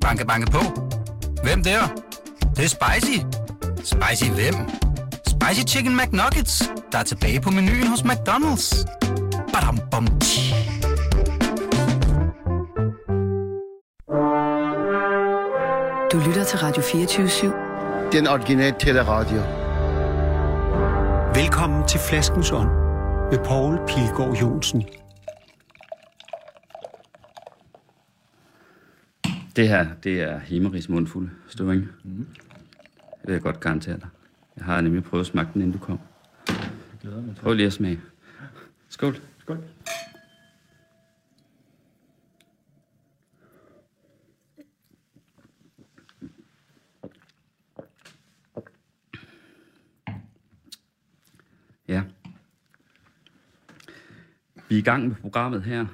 Banke, banke på. Hvem der? Det, det er spicy. Spicy hvem? Spicy Chicken McNuggets, der er tilbage på menuen hos McDonald's. Badum, bom, tji. Du lytter til Radio 24 Den originale teleradio. Velkommen til Flaskens Ånd med Poul Pilgaard Jonsen. Det her, det er Himmeris mundfuld støvring. Mm. Det vil jeg godt garantere dig. Jeg har nemlig prøvet at smage den, inden du kom. Prøv lige at smage. Skål. Skål. Ja. Vi er i gang med programmet her,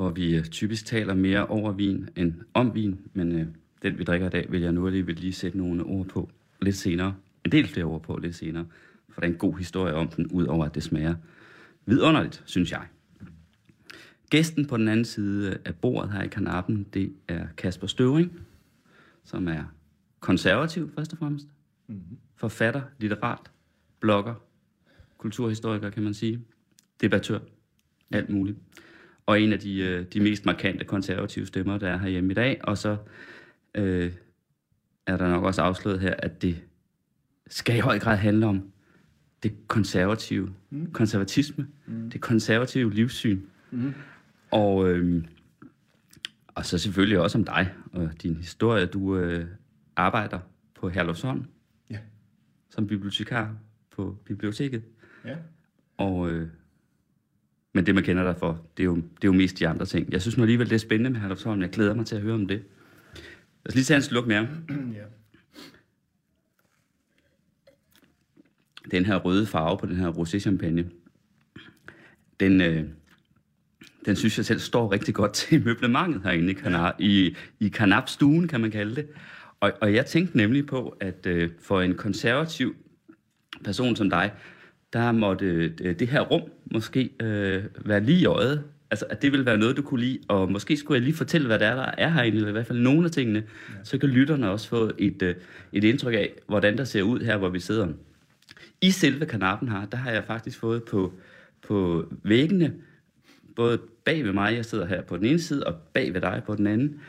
hvor vi øh, typisk taler mere over vin end om vin, men øh, den vi drikker i dag, vil jeg nu alligevel lige sætte nogle ord på lidt senere. En del flere ord på lidt senere, for der er en god historie om den, udover at det smager vidunderligt, synes jeg. Gæsten på den anden side af bordet her i kanappen, det er Kasper Støvring, som er konservativ først og fremmest. Mm-hmm. Forfatter, litterat, blogger, kulturhistoriker kan man sige, debattør, alt muligt. Og en af de, øh, de mest markante konservative stemmer, der er herhjemme i dag. Og så øh, er der nok også afsløret her, at det skal i høj grad handle om det konservative, mm. konservatisme, mm. det konservative livssyn. Mm. Og, øh, og så selvfølgelig også om dig og din historie. Du øh, arbejder på Herlufsholm Ja. som bibliotekar på biblioteket. Ja. Og, øh, men det, man kender dig for, det er, jo, det er jo mest de andre ting. Jeg synes nu alligevel, det er spændende med Herlufsholm. Jeg glæder mig til at høre om det. Lad os lige tage en sluk mere. ja. Den her røde farve på den her rosé-champagne, den, øh, den synes jeg selv står rigtig godt til møblementet herinde i, kanar, i, i kanapstuen, kan man kalde det. Og, og jeg tænkte nemlig på, at øh, for en konservativ person som dig, der måtte øh, det her rum måske øh, være lige i øjet. Altså, at det ville være noget, du kunne lide. Og måske skulle jeg lige fortælle, hvad det er, der er herinde, eller i hvert fald nogle af tingene. Ja. Så kan lytterne også få et, øh, et indtryk af, hvordan der ser ud her, hvor vi sidder. I selve kanappen her, der har jeg faktisk fået på, på væggene, både bag ved mig, jeg sidder her på den ene side, og bag ved dig på den anden,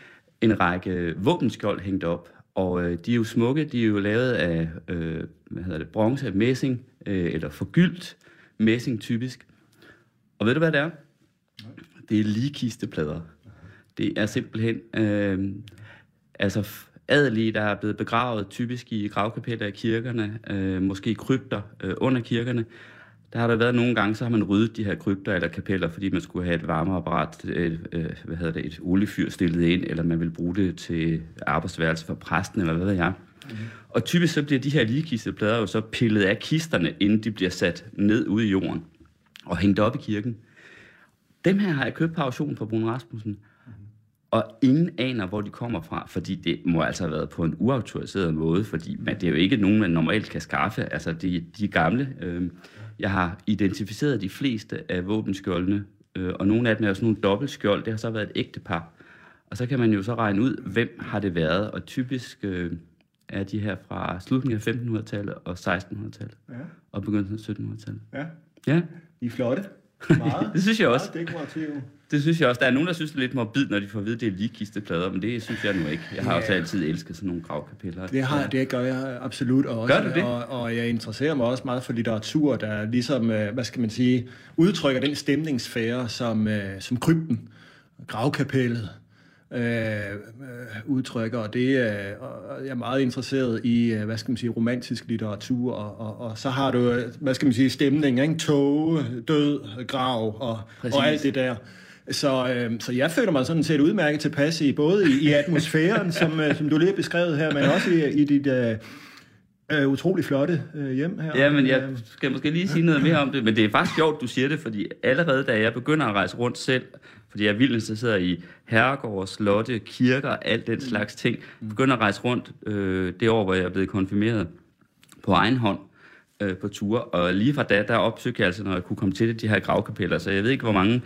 en række våbenskjold hængt op. Og øh, de er jo smukke, de er jo lavet af øh, hvad hedder det, bronze, messing, øh, eller forgyldt messing typisk. Og ved du, hvad det er? Det er ligekisteplader. Det er simpelthen øh, altså adelige, der er blevet begravet typisk i gravkapeller i kirkerne, øh, måske krypter øh, under kirkerne. Der har der været nogle gange, så har man ryddet de her krypter eller kapeller, fordi man skulle have et varmeapparat, et, øh, hvad hedder det, et oliefyr stillet ind, eller man vil bruge det til arbejdsværelse for præsten, eller hvad ved jeg. Mm. Og typisk så bliver de her ligekisteplader jo så pillet af kisterne, inden de bliver sat ned ude i jorden og hængt op i kirken. Dem her har jeg købt på auktion fra Brun Rasmussen. Og ingen aner, hvor de kommer fra, fordi det må altså have været på en uautoriseret måde, fordi man, det er jo ikke nogen, man normalt kan skaffe. Altså, de, de er gamle. Øh, jeg har identificeret de fleste af våbenskjoldene, øh, og nogle af dem er jo sådan nogle dobbeltskjold. Det har så været et ægtepar. Og så kan man jo så regne ud, hvem har det været. Og typisk øh, er de her fra slutningen af 1500-tallet og 1600-tallet. Ja. Og begyndelsen af 1700-tallet. Ja. Ja, I er flotte. Meget. det synes jeg også. Meget. Det synes jeg også. Der er nogen, der synes, det er lidt morbid, når de får at vide, at det er ligekisteplader, men det synes jeg nu ikke. Jeg har Ja. også altid elsket sådan nogle gravkapeller. Det, har, det gør jeg absolut også. Gør du det? Og, og jeg interesserer mig også meget for litteratur, der ligesom, øh, hvad skal man sige, udtrykker den stemningssfære, som, øh, som krypten, gravkapellet, øh, øh, udtrykker. Og det og jeg er meget interesseret i, øh, hvad skal man sige, romantisk litteratur. Og, og, og så har du, øh, hvad skal man sige, stemning, ikke? Tåge, død, grav og, Præcis. og alt det der. Så, øh, så jeg føler mig sådan set udmærket tilpas i både i, i atmosfæren, som, øh, som du lige har beskrevet her, men også i, i dit øh, øh, utrolig flotte øh, hjem her. Ja, men jeg Øh, skal måske lige sige noget mere om det, men det er faktisk sjovt, du siger det, fordi allerede da jeg begynder at rejse rundt selv, fordi jeg er vildt interesseret i herregårde, slotte, kirker, alt den slags ting, begynder at rejse rundt øh, det år, hvor jeg er blevet konfirmeret på egen hånd øh, på tur, og lige fra da, der opsøgte jeg altså, når jeg kunne komme til det, de her gravkapeller, så jeg ved ikke, hvor mange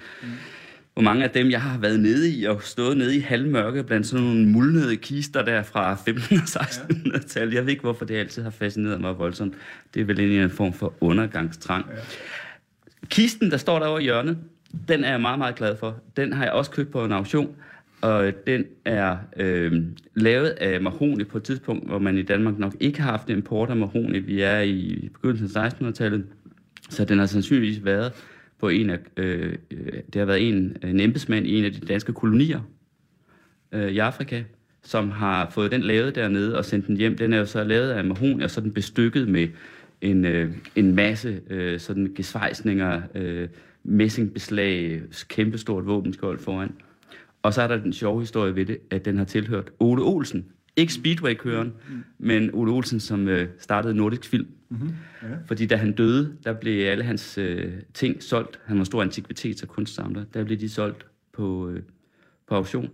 hvor mange af dem, jeg har været nede i og stået nede i halvmørke blandt sådan nogle muldnede kister der fra 15. og 16. Ja. tal. Jeg ved ikke, hvorfor det altid har fascineret mig voldsomt. Det er vel egentlig en form for undergangstrang. Ja. Kisten, der står derovre i hjørnet, den er jeg meget, meget glad for. Den har jeg også købt på en auktion, og den er øh, lavet af mahoni på et tidspunkt, hvor man i Danmark nok ikke har haft import af mahoni. Vi er i begyndelsen af 1600-tallet, så den har sandsynligvis været på en af, øh, øh, det har været en, en embedsmand i en af de danske kolonier øh, i Afrika, som har fået den lavet dernede og sendt den hjem. Den er jo så lavet af mahoni, og så er den bestykket med en, øh, en masse øh, sådan gesvejsninger, øh, messingbeslag, kæmpestort våbenskjold foran. Og så er der den sjove historie ved det, at den har tilhørt Ole Olsen. Ikke Speedway-køren, mm. men Ole Olsen, som øh, startede Nordisk Film. Mm-hmm. Ja. Fordi da han døde, der blev alle hans øh, ting solgt. Han var stor antikvitets- og kunstsamler. Der blev de solgt på, øh, på auktion.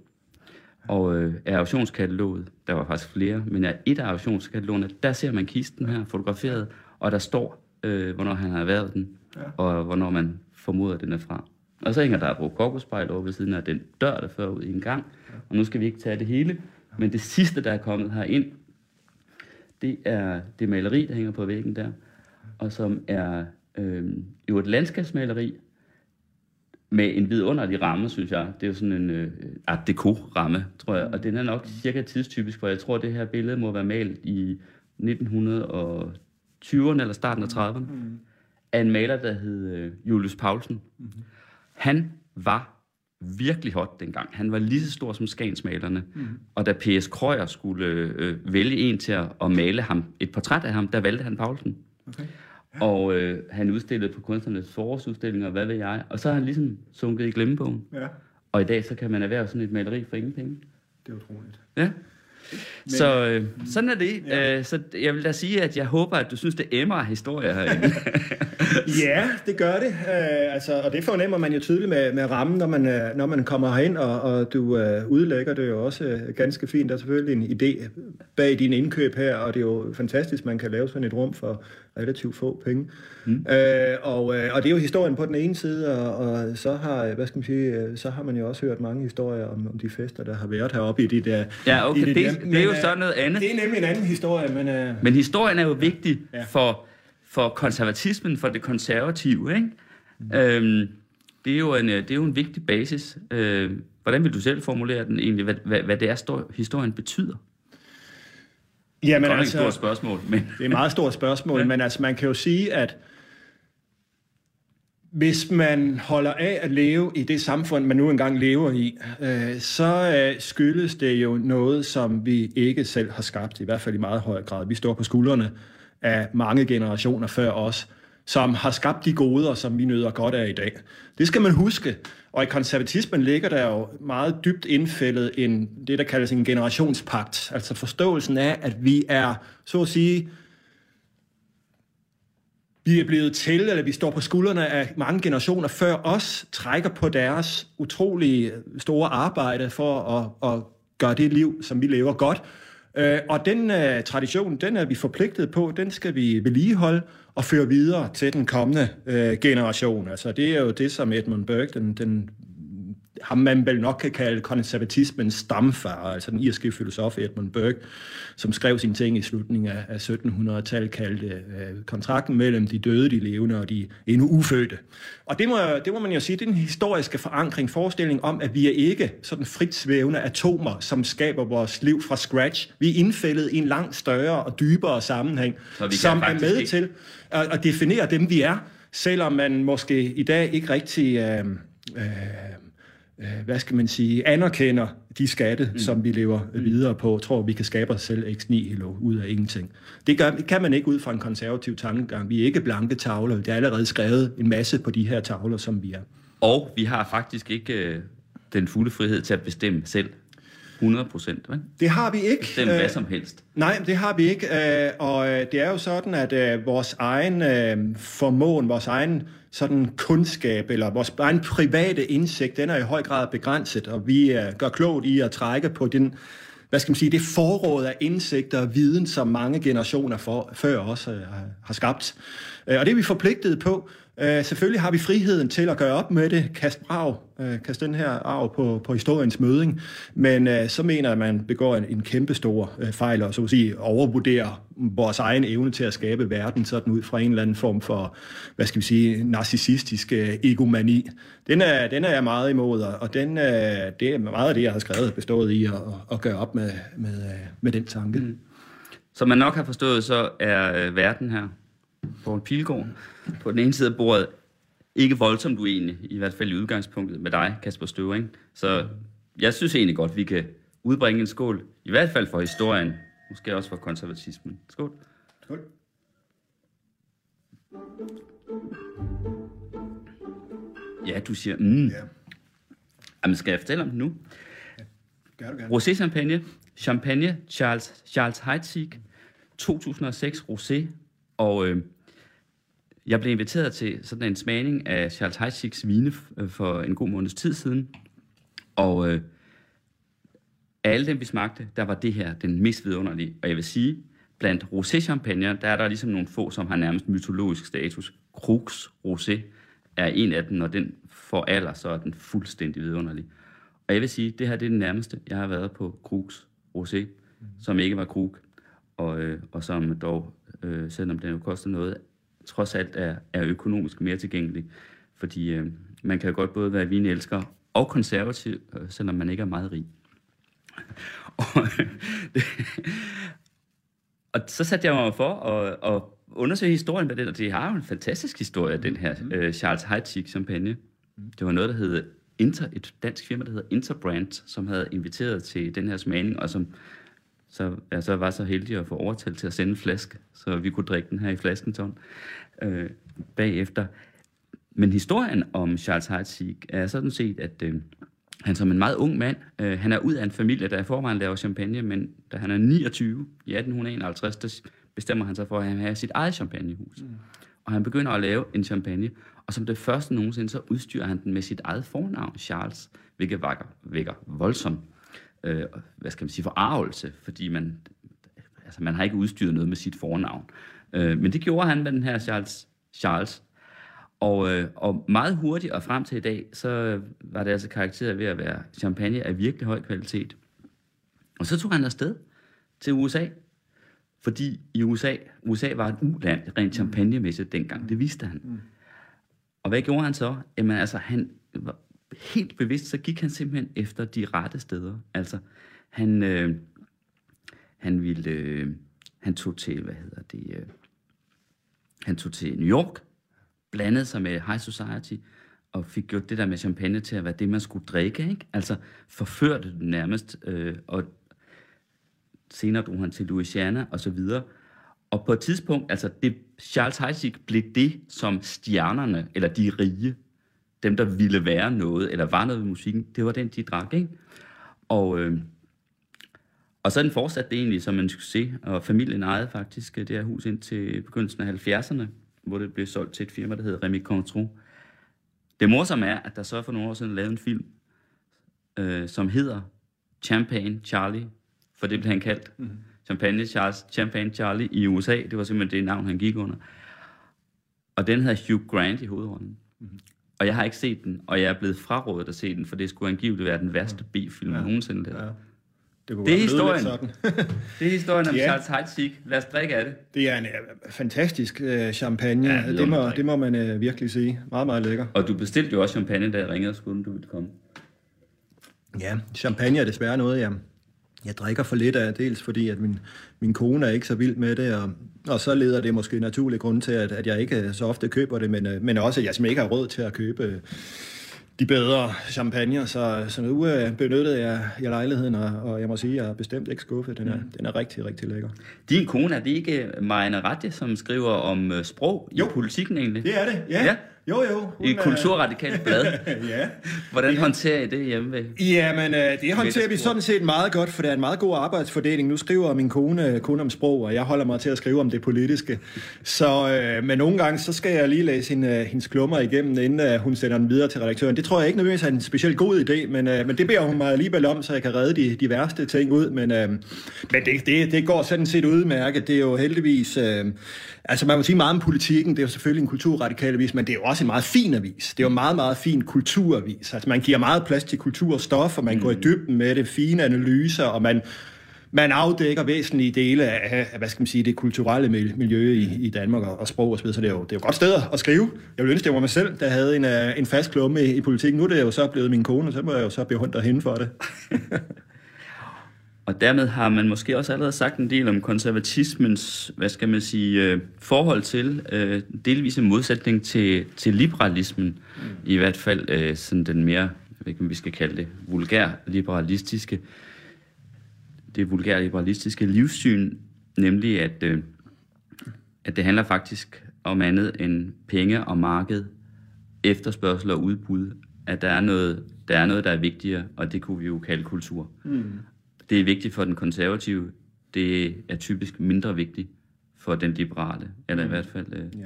Og øh, af auktionskataloget, der var faktisk flere, men af et af auktionskatalogerne, der ser man kisten her fotograferet, og der står, øh, hvornår han har erhvervet den, ja. og hvornår man formoder, den er fra. Og så hænger der et kokosspejl over ved siden af den dør, der fører ud i en gang. Og nu skal vi ikke tage det hele, men det sidste, der er kommet her ind, det er det maleri, der hænger på væggen der, og som er øh, jo et landskabsmaleri med en vidunderlig ramme, synes jeg. Det er jo sådan en øh, art deco-ramme, tror jeg, og den er nok cirka tidstypisk, for jeg tror, det her billede må være malet i 1920'erne eller starten af 30'erne, mm. af en maler, der hed øh, Julius Paulsen. Mm. Han var virkelig hot dengang. Han var lige så stor som Skansmalerne. Mm. Og da P.S. Krøyer skulle øh, vælge en til at, at male ham, et portræt af ham, der valgte han Paulsen. Okay. Ja. Og øh, han udstillede på kunstnernes forårsudstillinger, hvad ved jeg. Og så har han ligesom sunket i glemmebogen. Ja. Og i dag så kan man erhverve sådan et maleri for ingen penge. Det er utroligt. Ja. Men, så øh, sådan er det. Ja. Øh, så jeg vil da sige, at jeg håber, at du synes, det emmer af historier herinde. ja, det gør det. Uh, altså, og det fornemmer man jo tydeligt med, med rammen, når man, uh, når man kommer herind, og, og du uh, udlægger det jo også uh, ganske fint. Der er selvfølgelig en idé bag din indkøb her, og det er jo fantastisk, man kan lave sådan et rum for relativt få penge. Mm. Uh, og, uh, og det er jo historien på den ene side, og, og så har, hvad skal man sige, så har man jo også hørt mange historier om, om de fester, der har været heroppe i de der... Ja, okay, det, det, det er jo så noget andet. Det er nemlig en anden historie, men... Uh, men historien er jo vigtig ja. for for konservatismen, for det konservative. Ikke? Mm. Øhm, det, er jo en, det er jo en vigtig basis. Øh, hvordan vil du selv formulere den egentlig, hvad, hvad, hvad det er, stor, historien betyder? Ja, men det er altså, et stort spørgsmål. Men... det er et meget stort spørgsmål, ja. men altså, man kan jo sige, at hvis man holder af at leve i det samfund, man nu engang lever i, øh, så øh, skyldes det jo noget, som vi ikke selv har skabt, i hvert fald i meget høj grad. Vi står på skuldrene af mange generationer før os, som har skabt de goder, som vi nyder godt af i dag. Det skal man huske. Og i konservatismen ligger der jo meget dybt indfældet en, det, der kaldes en generationspagt. Altså forståelsen af, at vi er, så at sige, vi er blevet til, eller vi står på skuldrene af mange generationer før os, trækker på deres utrolige store arbejde for at, at gøre det liv, som vi lever godt, øh, og den uh, tradition, den er vi forpligtet på, den skal vi vedligeholde og føre videre til den kommende øh, generation. Altså det er jo det, som Edmund Burke, den, den ham man vel nok kan kalde konservatismens stamfar, altså den irske filosof Edmund Burke, som skrev sine ting i slutningen af, af 1700-tallet, kaldte øh, kontrakten mellem de døde, de levende og de endnu ufødte. Og det må, det må man jo sige, det er en historiske forankring, forestilling om, at vi er ikke sådan frit svævende atomer, som skaber vores liv fra scratch. Vi er indfældet i en langt større og dybere sammenhæng, som er med ikke. til at, at definere dem, vi er, selvom man måske i dag ikke rigtig... Øh, øh, hvad skal man sige, anerkender de skatte, mm. som vi lever mm. videre på, tror vi kan skabe os selv ex nihilo ud af ingenting. Det, gør, kan man ikke ud fra en konservativ tankegang. Vi er ikke blanke tavler. Det er allerede skrevet en masse på de her tavler, som vi er. Og vi har faktisk ikke øh, den fulde frihed til at bestemme selv. 100 procent, Det har vi ikke. Bestemme hvad øh, som helst. Nej, det har vi ikke. Øh, og øh, det er jo sådan, at vores egen formåen, vores egen sådan kundskab, eller vores egen private indsigt, den er i høj grad begrænset, og vi øh, gør klogt i at trække på den, hvad skal man sige, det forråd af indsigter og viden, som mange generationer for, før os øh, har skabt. Øh, og det er vi forpligtet på, Øh, selvfølgelig har vi friheden til at gøre op med det, kaste brav, øh, kaste den her arv på, på historiens møding, men øh, så mener jeg, at man begår en, en kæmpe stor øh, fejl, og så at sige overvurderer vores egen evne til at skabe verden sådan ud fra en eller anden form for, hvad skal vi sige, narcissistisk øh, egomani. Den er, den er jeg meget imod, og den, øh, det er meget af det, jeg har skrevet, bestået i at, at gøre op med, med, øh, med den tanke. Mm. Som man nok har forstået, så er øh, verden her, Poul Pilgaard, på den ene side af bordet, ikke voldsomt uenig, i hvert fald i udgangspunktet med dig, Kasper Støvring. Så jeg synes egentlig godt, vi kan udbringe en skål, i hvert fald for historien, måske også for konservatismen. Skål. Skål. Ja, du siger, mm. Ja, Jamen, skal jeg fortælle om det nu? gør du gerne. Rosé Champagne. Champagne Charles, Charles Heidsieck. 2006 Rosé. Og øh, jeg blev inviteret til sådan en smagning af Charles Heidsieck's vine øh, for en god måneds tid siden. Og øh, af alle dem, vi smagte, der var det her den mest vidunderlige. Og jeg vil sige, blandt rosé-champagner, der er der ligesom nogle få, som har nærmest mytologisk status. Krux Rosé er en af dem, og den for alder, så er den fuldstændig vidunderlig. Og jeg vil sige, det her det er det nærmeste, jeg har været på Krux Rosé, mm. som ikke var Krug, og, øh, og som dog, øh, selvom den jo koster noget, trods alt er, er økonomisk mere tilgængelig. Fordi øh, man kan jo godt både være vinelsker og konservativ, øh, selvom man ikke er meget rig. og, det, og så satte jeg mig for at, at undersøge historien med den, og det har jo en fantastisk historie, den her øh, Charles Heidsieck champagne. Det var noget, der hed Inter, et dansk firma, der hedder Interbrand, som havde inviteret til den her smagning, og som så jeg så var så heldig at få overtalt til at sende en flaske, så vi kunne drikke den her i flaskenton øh, bagefter. Men historien om Charles Heidsieck er sådan set, at øh, han som en meget ung mand, øh, han er ud af en familie, der i forvejen laver champagne, men da han er 29 i 1851, der bestemmer han sig for, at have sit eget champagnehus. Mm. Og han begynder at lave en champagne, og som det første nogensinde, så udstyrer han den med sit eget fornavn, Charles, hvilket vækker, vækker voldsom, øh, hvad skal man sige, forarvelse, fordi man, altså man har ikke udstyret noget med sit fornavn. Øh, men det gjorde han med den her Charles, Charles og, øh, og meget hurtigt og frem til i dag, så var det altså karakteret ved at være champagne af virkelig høj kvalitet. Og så tog han afsted til USA, fordi i USA, USA var et uland rent champagnemæssigt dengang. Det vidste han. Mm. Og hvad gjorde han så? Jamen altså, han helt bevidst, så gik han simpelthen efter de rette steder. Altså, han, øh, han ville, øh, han tog til, hvad hedder det, øh, han tog til New York, blandede sig med high society, og fik gjort det der med champagne til at være det, man skulle drikke, ikke? Altså, forførte det nærmest, øh, og senere drog han til Louisiana og så videre. Og på et tidspunkt, altså det, Charles Heisig blev det, som stjernerne, eller de rige, dem der ville være noget, eller var noget ved musikken, det var den, de drak, ikke? Og, øh, og så den fortsatte det egentlig som en succes, og familien ejede faktisk det her hus ind til begyndelsen af 70'erne, hvor det blev solgt til et firma, der hedder Remy Cointreau. Det morsomme er, at der så for nogle år siden lavede en film, øh, som hedder Champagne Charlie, for det blev han kaldt. Mm. Champagne, Charles, Champagne Charlie i USA. Det var simpelthen det navn, han gik under. Og den havde Hugh Grant i hovedrollen. Mm. Og jeg har ikke set den, og jeg er blevet frarådet at se den, for det skulle angiveligt være den værste B-film, ja. nogensinde lavet. Ja. Det, kunne Det er historien. Sådan. Det er historien om Ja. Charles Heidsieck. Lad os drikke af det. Det er en øh, fantastisk øh, champagne. Ja, det, må, det må man øh, virkelig sige. Meget, meget lækker. Og du bestilte jo også champagne, da jeg ringede og skulle, du ville komme. Ja, champagne er desværre noget, jeg, jeg drikker for lidt af. Dels fordi, at min, min kone er ikke så vild med det, og, og så leder det måske naturlig grund til, at, at jeg ikke så ofte køber det, men, øh, men også, at jeg simpelthen ikke har råd til at købe øh, de bedre champagne, så, så nu øh, benyttede jeg, jeg lejligheden, og, og jeg må sige, at jeg er bestemt ikke skuffet. Den er, mm. den er rigtig, rigtig lækker. Din kone, er det ikke Marina Ratje, som skriver om øh, sprog i Jo. politikken egentlig? Det er det, ja. Ja. Jo, jo. Hun I Kulturradikalt Blad. ja. Hvordan håndterer I det hjemme ved? Jamen, øh, det håndterer vi sådan set meget godt, for det er en meget god arbejdsfordeling. Nu skriver min kone kun om sprog, og jeg holder mig til at skrive om det politiske. Så, øh, men nogle gange, så skal jeg lige læse hende, hendes klummer igennem, inden øh, hun sender den videre til redaktøren. Det tror jeg ikke nødvendigvis er en specielt god idé, men, øh, men det beder hun mig alligevel om, så jeg kan redde de, de værste ting ud. Men, øh, men det, det, det går sådan set udmærket. Det er jo heldigvis... Øh, altså man må sige meget om politikken, det er jo selvfølgelig en kulturradikal avis, men det er jo også en meget fin avis. Det er jo en meget, meget fin kulturavis. Altså man giver meget plads til kulturstof, og man mm. går i dybden med det, fine analyser, og man, man afdækker væsentlige dele af, hvad skal man sige, det kulturelle miljø i, i Danmark og, og sprog osv., så, det er, jo, det er jo et godt sted at skrive. Jeg vil ønske, det var mig selv, der havde en, øh, en fast klumme i, i politikken. Nu er det jo så blevet min kone, og så må jeg jo så blive hundt derhen for det. Og dermed har man måske også allerede sagt en del om konservatismens, hvad skal man sige, øh, forhold til, øh, delvis en modsætning til, til liberalismen, mm. i hvert fald øh, sådan den mere, jeg ikke, vi skal kalde det, vulgær liberalistiske, det vulgær liberalistiske livssyn, nemlig at, øh, at det handler faktisk om andet end penge og marked, efterspørgsel og udbud, at der er noget, der er noget, der er vigtigere, og det kunne vi jo kalde kultur. Mm det er vigtigt for den konservative, det er typisk mindre vigtigt for den liberale, eller i mm. hvert fald øh, ja.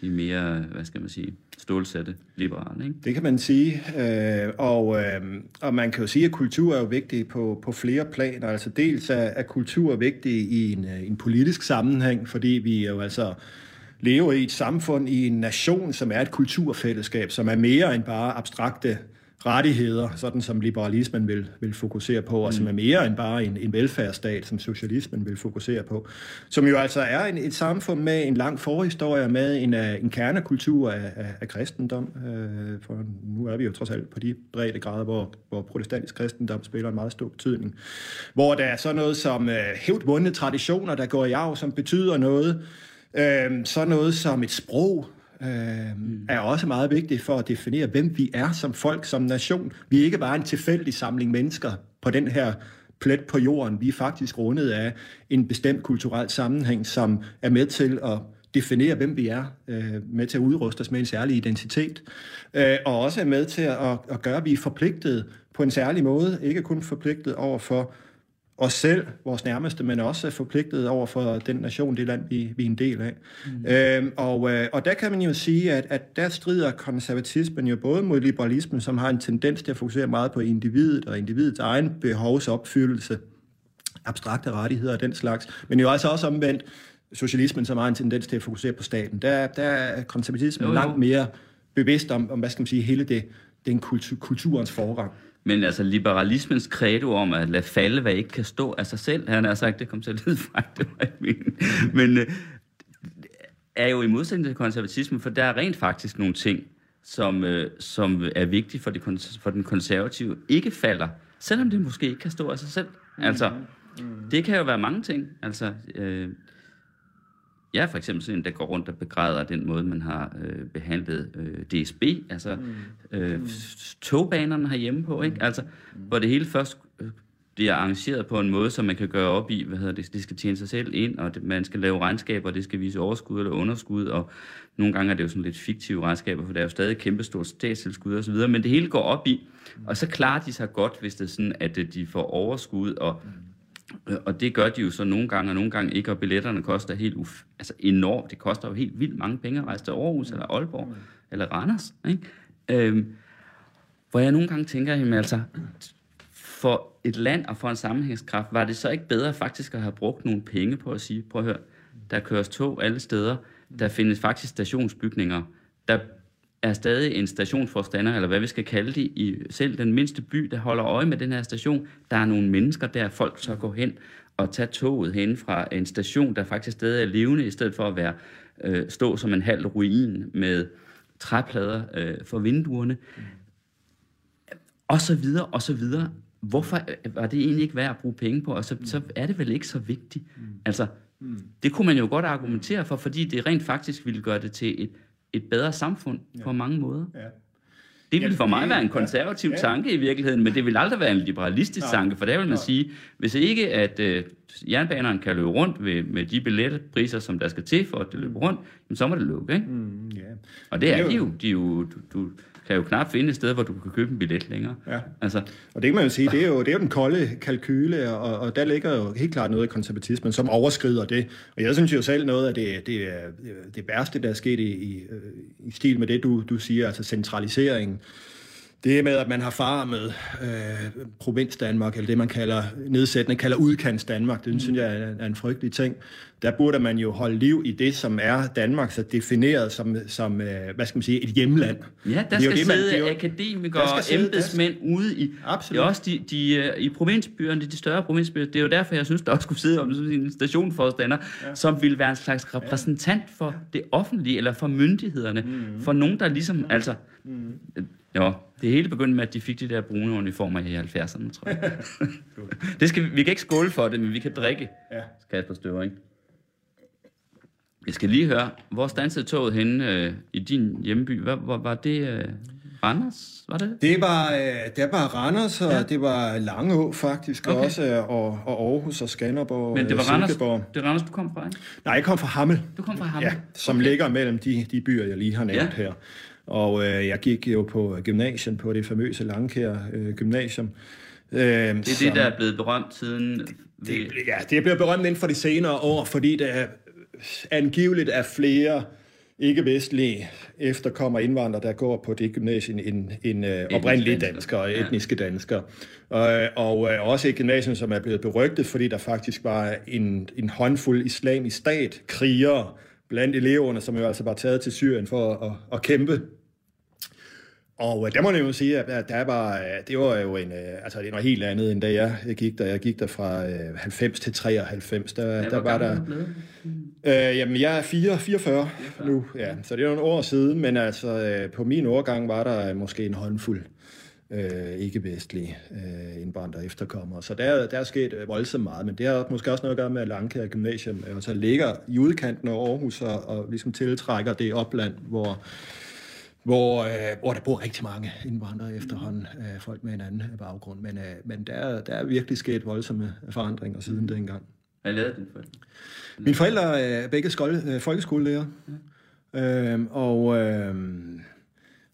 de mere, hvad skal man sige, stålsatte liberale. Ikke? Det kan man sige, øh, og, øh, og man kan jo sige, at kultur er jo vigtig på, på flere planer. Altså dels er, er kultur vigtig i en, øh, en politisk sammenhæng, fordi vi jo altså lever i et samfund, i en nation, som er et kulturfællesskab, som er mere end bare abstrakte rettigheder, sådan som liberalismen vil, vil fokusere på, og som er mere end bare en, en velfærdsstat, som socialismen vil fokusere på. Som jo altså er en, et samfund med en lang forhistorie, med en, øh, en kernekultur af, af, af kristendom. Øh, for nu er vi jo trods alt på de brede grader, hvor, hvor protestantisk kristendom spiller en meget stor betydning. Hvor der er så noget som øh, hævd vundne traditioner, der går i arv, som betyder noget. Øh, så noget som et sprog, øh, mm. er også meget vigtigt for at definere, hvem vi er som folk, som nation. Vi er ikke bare en tilfældig samling mennesker på den her plet på jorden. Vi er faktisk rundet af en bestemt kulturel sammenhæng, som er med til at definere, hvem vi er, øh, med til at udruste os med en særlig identitet, øh, og også er med til at, at gøre, at vi er forpligtet på en særlig måde, ikke kun forpligtet over for os selv, vores nærmeste, men også er forpligtet over for den nation, det land, vi, vi er en del af. Mm. Øhm, og, øh, og der kan man jo sige, at, at der strider konservatismen jo både mod liberalismen, som har en tendens til at fokusere meget på individet og individets egen behovsopfyldelse, abstrakte rettigheder og den slags, men jo altså også omvendt socialismen, som har en tendens til at fokusere på staten. Der, der er konservatismen jo, jo. langt mere bevidst om, om, hvad skal man sige, hele det, den kultur, kulturens forrang. Men altså liberalismens credo om at lade falde, hvad ikke kan stå af sig selv, han har sagt, det kom til at lyde fra, det var ikke Men øh, er jo i modsætning til konservatismen, for der er rent faktisk nogle ting, som, øh, som er vigtige for, det, for den konservative, ikke falder, selvom det måske ikke kan stå af sig selv. Altså, mm. det kan jo være mange ting. Altså, øh, er for eksempel sådan en, der går rundt og begræder den måde, man har øh, behandlet øh, DSB, altså mm. øh, togbanerne herhjemme på, ikke? Altså, mm. hvor det hele først øh, bliver arrangeret på en måde, så man kan gøre op i, hvad hedder det, det skal tjene sig selv ind, og det, man skal lave regnskaber, og det skal vise overskud eller underskud, og nogle gange er det jo sådan lidt fiktive regnskaber, for der er jo stadig kæmpestort statstilskud og så videre, men det hele går op i, og så klarer de sig godt, hvis det er sådan, at øh, de får overskud, og Øh, og det gør de jo så nogle gange, og nogle gange ikke, og billetterne koster helt uf, altså enormt. Det koster jo helt vildt mange penge at rejse til Aarhus, eller Aalborg, eller Randers. Ikke? Øhm, hvor jeg nogle gange tænker, jamen altså, for et land og for en sammenhængskraft, var det så ikke bedre faktisk at have brugt nogle penge på at sige, prøv at høre, der køres tog alle steder, der findes faktisk stationsbygninger, der er stadig en stationsforstander, eller hvad vi skal kalde det, i selv den mindste by, der holder øje med den her station. Der er nogle mennesker der, folk så går hen og tager toget hen fra en station, der faktisk stadig er levende, i stedet for at være øh, stå som en halv ruin med træplader øh, for vinduerne. Og så videre, og så videre. Hvorfor øh, var det egentlig ikke værd at bruge penge på? Og så, så er det vel ikke så vigtigt. Altså, det kunne man jo godt argumentere for, fordi det rent faktisk ville gøre det til et et bedre samfund ja. på mange måder. Ja. Det vil for mig være en konservativ ja. tanke i virkeligheden, men det vil aldrig være en liberalistisk Nej. tanke, for der vil man Nej. sige, hvis ikke at øh, jernbanerne kan løbe rundt ved, med de billetpriser, som der skal til for at det løber rundt, så må det lukke, ikke? Mm, yeah. Og det er, det er jo, de jo, de jo du, du, kan jo knap finde et sted, hvor du kan købe en billet længere. Ja. Altså. Og det kan man jo sige, det er jo, det er jo den kolde kalkyle, og, og der ligger jo helt klart noget i konservatismen, som overskrider det. Og jeg synes jo selv noget af det, det, det værste, der er sket i, i, i stil med det, du, du siger, altså centraliseringen det med, at man har farmet øh, provins Danmark, eller det man kalder nedsættende, kalder udkants Danmark, det mm. synes jeg er, er en frygtelig ting. Der burde man jo holde liv i det, som er Danmark, så defineret som, som øh, hvad skal man sige, et hjemland. Ja, der skal det, sidde man, jo, akademikere og embedsmænd ude i, Absolut. det også de, de, øh, i provinsbyerne, de større provinsbyer. Det er jo derfor, jeg synes, der også skulle sidde om en stationsforstander, ja. som ville være en slags repræsentant for det offentlige, eller for myndighederne, mm. for nogen, der ligesom, altså, mm. Jo, det hele begyndte med, at de fik de der brune uniformer i 70'erne, tror jeg. det skal, vi kan ikke skåle for det, men vi kan drikke, ja. Kasper Støvring. Jeg skal lige høre, hvor stansede toget henne øh, i din hjemby? Hvad, hvor, var det øh, Randers? Var det? Det var, øh, det var Randers, og ja. det var Langeå faktisk okay. også, og, og Aarhus og Skanderborg Men det var Randers, det Randers, du kom fra, ikke? Nej, jeg kom fra Hammel. Du kom fra Hammel? Ja, som okay. ligger mellem de, de byer, jeg lige har nævnt ja. her. Og øh, jeg gik jo på gymnasium, på det famøse Langkær øh, Gymnasium. Øh, det er som, det, der er blevet berømt siden... Det, ja, det er blevet berømt inden for de senere år, fordi det er angiveligt er flere ikke-vestlige efterkommer indvandrere, der går på det gymnasium end, end uh, oprindelige danskere og etniske ja. danskere. Og, og uh, også et gymnasium, som er blevet berygtet, fordi der faktisk var en, en håndfuld islamisk stat krigere blandt eleverne, som jo altså var taget til Syrien for at, at, at kæmpe og øh, der må jeg jo sige, at der var, øh, det var jo en, øh, altså det er noget helt andet, end da jeg gik der. Jeg gik der fra 90 til 93. Der, ja, der var der... Øh, jamen, jeg er 4, 44 nu, ja. Så det er nogle år siden, men altså på min årgang var der måske en håndfuld øh, ikke-vestlige øh, indvandrere efterkommere. Så der, der er sket voldsomt meget, men det har måske også noget at gøre med, at Langkær Gymnasium altså ligger i udkanten af Aarhus og, og ligesom tiltrækker det opland, hvor hvor, øh, hvor der bor rigtig mange indvandrere efterhånden, øh, folk med en anden baggrund. Men, øh, men der, der er virkelig sket voldsomme forandringer siden mm. dengang. Hvad lavede dine forældre? Mine forældre er begge skole, øh, folkeskolelærer. Ja. Øh, og øh,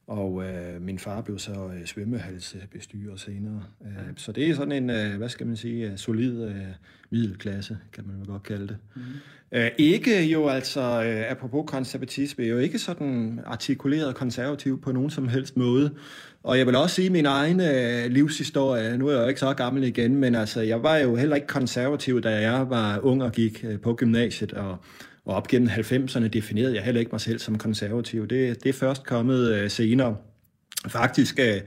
og øh, min far blev så øh, svømmehalsbestyrer senere. Øh, så det er sådan en, øh, hvad skal man sige, øh, solid øh, middelklasse, kan man godt kalde det. Mm. Øh, ikke jo altså, øh, apropos konservatisme, jo ikke sådan artikuleret konservativ på nogen som helst måde. Og jeg vil også sige min egen øh, livshistorie, nu er jeg jo ikke så gammel igen, men altså, jeg var jo heller ikke konservativ, da jeg var ung og gik øh, på gymnasiet, og og op gennem 90'erne definerede jeg heller ikke mig selv som konservativ. Det, det er først kommet øh, senere. Faktisk øh,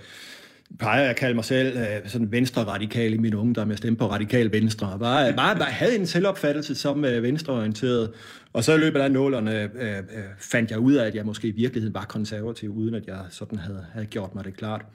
plejer jeg at kalde mig selv øh, sådan venstre-radikal i min ungdom. Jeg stemte på radikal venstre. Jeg bare, bare, bare havde en selvopfattelse som øh, venstreorienteret. Og så i løbet af nålerne øh, øh, fandt jeg ud af, at jeg måske i virkeligheden var konservativ, uden at jeg sådan havde, havde gjort mig det klart.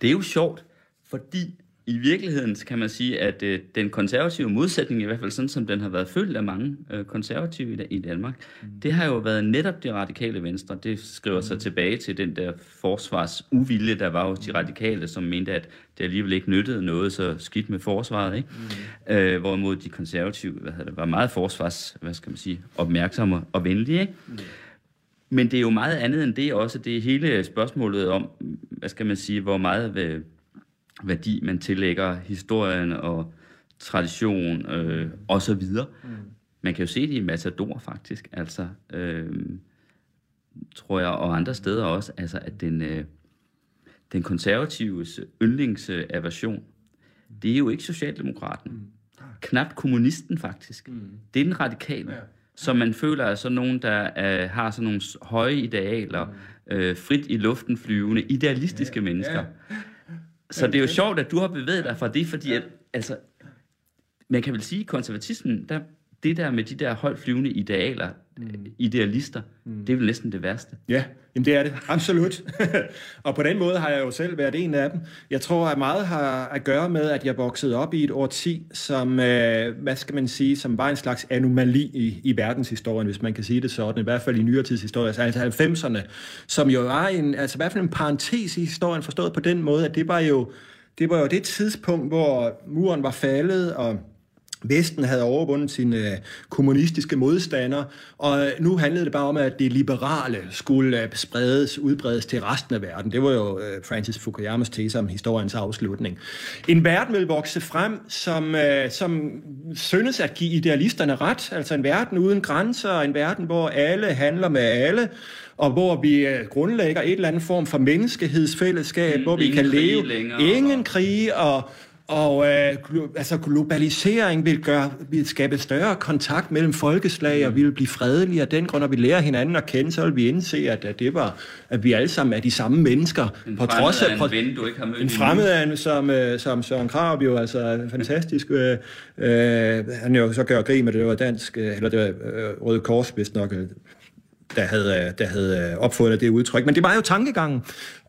Det er jo sjovt, fordi i virkeligheden kan man sige, at øh, den konservative modsætning, i hvert fald sådan som den har været følt af mange øh, konservative i, i Danmark, mm. det har jo været netop det radikale venstre. Det skriver mm. sig tilbage til den der forsvarsuvilje, der var hos de radikale, som mente, at det alligevel ikke nyttede noget så skidt med forsvaret. Ikke? Mm. Øh, hvorimod de konservative hvad det, var meget forsvars, hvad skal man sige, opmærksomme og venlige. Ikke? Mm. Men det er jo meget andet end det også. Det er hele spørgsmålet om, hvad skal man sige, hvor meget... Ved, værdi, man tillægger historien og tradition øh, og så videre. Mm. Man kan jo se det i Matador faktisk, altså, øh, tror jeg, og andre steder også, altså, at den, øh, den konservatives yndlingsaversion, det er jo ikke Socialdemokraten. Mm. Knap kommunisten faktisk. Mm. Det er den radikale. Ja. Som man føler er sådan nogen, der er, har sådan nogle høje idealer, mm. øh, frit i luften flyvende, idealistiske ja. mennesker. Ja. Så det er jo sjovt, at du har bevæget dig fra det, fordi at, altså, man kan vel sige, at konservatismen, der det der med de der højtflyvende idealer, mm. idealister, mm. det er vel næsten det værste. Ja, jamen det er det. Absolut. og på den måde har jeg jo selv været en af dem. Jeg tror, at meget har at gøre med, at jeg voksede op i et årti, som, øh, hvad skal man sige, som var en slags anomali i, i verdenshistorien, hvis man kan sige det sådan, i hvert fald i nyere tidshistorie, altså 90'erne, som jo var en, altså i hvert fald en parentes i historien, forstået på den måde, at det var jo det, var jo det tidspunkt, hvor muren var faldet, og Vesten havde overvundet sine øh, kommunistiske modstandere, og nu handlede det bare om, at det liberale skulle øh, spredes, udbredes til resten af verden. Det var jo øh, Francis Fukuyamas tese om historiens afslutning. En verden vil vokse frem, som, som synes at give idealisterne ret, altså en verden uden grænser, en verden, hvor alle handler med alle, og hvor vi grundlægger et eller andet form for menneskehedsfællesskab, mm, hvor vi kan leve længere, ingen krige og og øh, altså globalisering vil, gøre, vil skabe større kontakt mellem folkeslag, og vi vil blive fredelige af den grund, og vi lærer hinanden at kende, så vil vi indse, at, at det var, at vi alle sammen er de samme mennesker. En på trods af en ven, du ikke har mødt En fremmed af en, som, øh, som Søren Krab jo, altså fantastisk. Øh, øh, han jo så gør grin med, det var dansk, øh, eller det var øh, Røde Kors, hvis nok, øh, der havde, der havde opfundet det udtryk. Men det var jo tankegangen.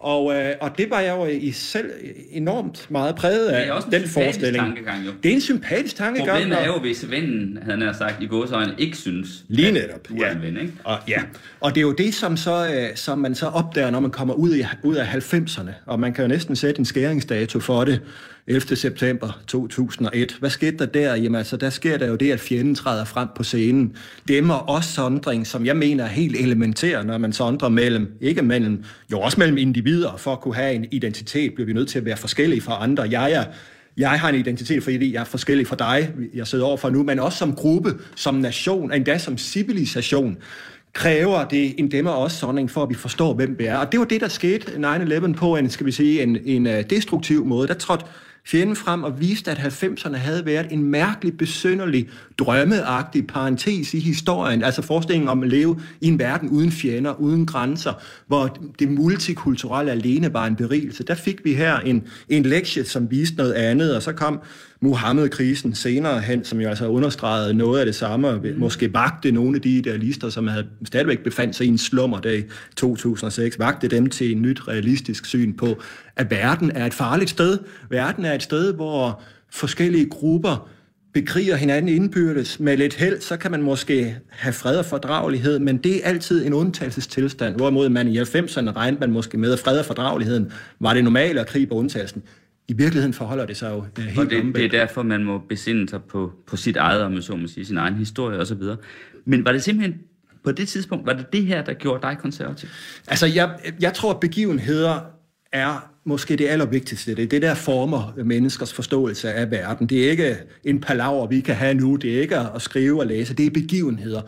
Og, øh, og det var jeg jo i selv enormt meget præget af, det er også den forestilling. Tankegang, jo. Det er en sympatisk tankegang. Problemet er jo, hvis vennen, han har sagt i gåsøjne, ikke synes, Lige netop. du er ja. en ven. Ikke? Og, ja. og det er jo det, som, så, øh, som man så opdager, når man kommer ud, i, ud af 90'erne. Og man kan jo næsten sætte en skæringsdato for det. 11. september 2001. Hvad skete der der? Jamen altså, der sker der jo det, at fjenden træder frem på scenen. Dæmmer også sondring, som jeg mener er helt elementær, når man sondrer mellem, ikke mellem, jo også mellem individer. For at kunne have en identitet, bliver vi nødt til at være forskellige fra andre. Jeg er jeg har en identitet, fordi jeg er forskellig fra dig, jeg sidder overfor nu, men også som gruppe, som nation, endda som civilisation, kræver det en dem og os sådan, for at vi forstår, hvem vi er. Og det var det, der skete 9-11 på en, skal vi sige, en, en øh, destruktiv måde. Der trådte fjenden frem og viste, at 90'erne havde været en mærkelig, besynderlig, drømmeagtig parentes i historien. Altså forestillingen om at leve i en verden uden fjender, uden grænser, hvor det multikulturelle alene var en berigelse. Der fik vi her en, en lektie, som viste noget andet, og så kom Muhammed-krisen senere hen, som jo altså understregede noget af det samme, og måske vagte nogle af de idealister, som havde stadigvæk befandt sig i en slummer dag i 2006, vagte dem til et nyt realistisk syn på, at verden er et farligt sted. Verden er et sted, hvor forskellige grupper bekriger hinanden indbyrdes med lidt held, så kan man måske have fred og fordragelighed, men det er altid en undtagelsestilstand, hvorimod man i 90'erne regnede man måske med, at fred og fordrageligheden var det normale, og krig på undtagelsen. I virkeligheden forholder det sig jo uh, helt og det, det er derfor, man må besinde sig på, på sit eget, om så må sige, sin egen historie osv. Men var det simpelthen på det tidspunkt, var det det her, der gjorde dig konservativ? Altså, jeg, jeg tror, at begivenheder er måske det allervigtigste. Det er det, der former menneskers forståelse af verden. Det er ikke en palaver, vi kan have nu. Det er ikke at skrive og læse. Det er begivenheder.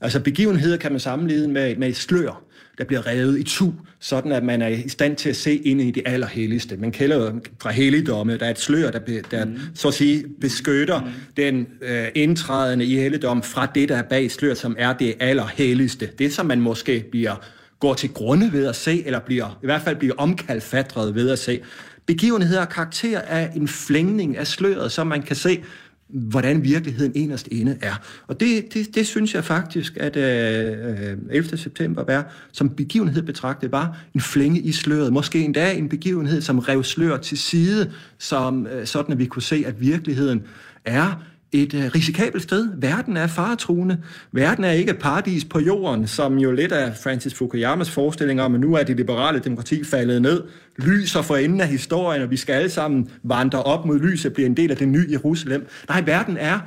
Altså begivenheder kan man sammenligne med, med et slør der bliver revet i tu, sådan at man er i stand til at se ind i det allerhelligste. Man kalder fra helligdomme, der er et slør, der, der mm. så at sige beskytter mm. den øh, indtrædende i helligdom fra det, der er bag slør, som er det allerhelligste. Det, som man måske bliver går til grunde ved at se, eller bliver, i hvert fald bliver omkalfatret ved at se. Begivenheder karakter af en flængning af sløret, så man kan se, hvordan virkeligheden enest inde er. Og det, det, det synes jeg faktisk, at øh, øh 11. september var, som begivenhed betragtet, var en flænge i sløret. Måske endda en begivenhed, som rev sløret til side, som, øh, sådan at vi kunne se, at virkeligheden er et øh, risikabelt sted. Verden er faretruende. Verden er ikke et paradis på jorden, som jo lidt af Francis Fukuyamas forestilling om, at nu er det liberale demokrati faldet ned, lyser for enden af historien, og vi skal alle sammen vandre op mod lyset, blive en del af det nye Jerusalem. Nej, verden er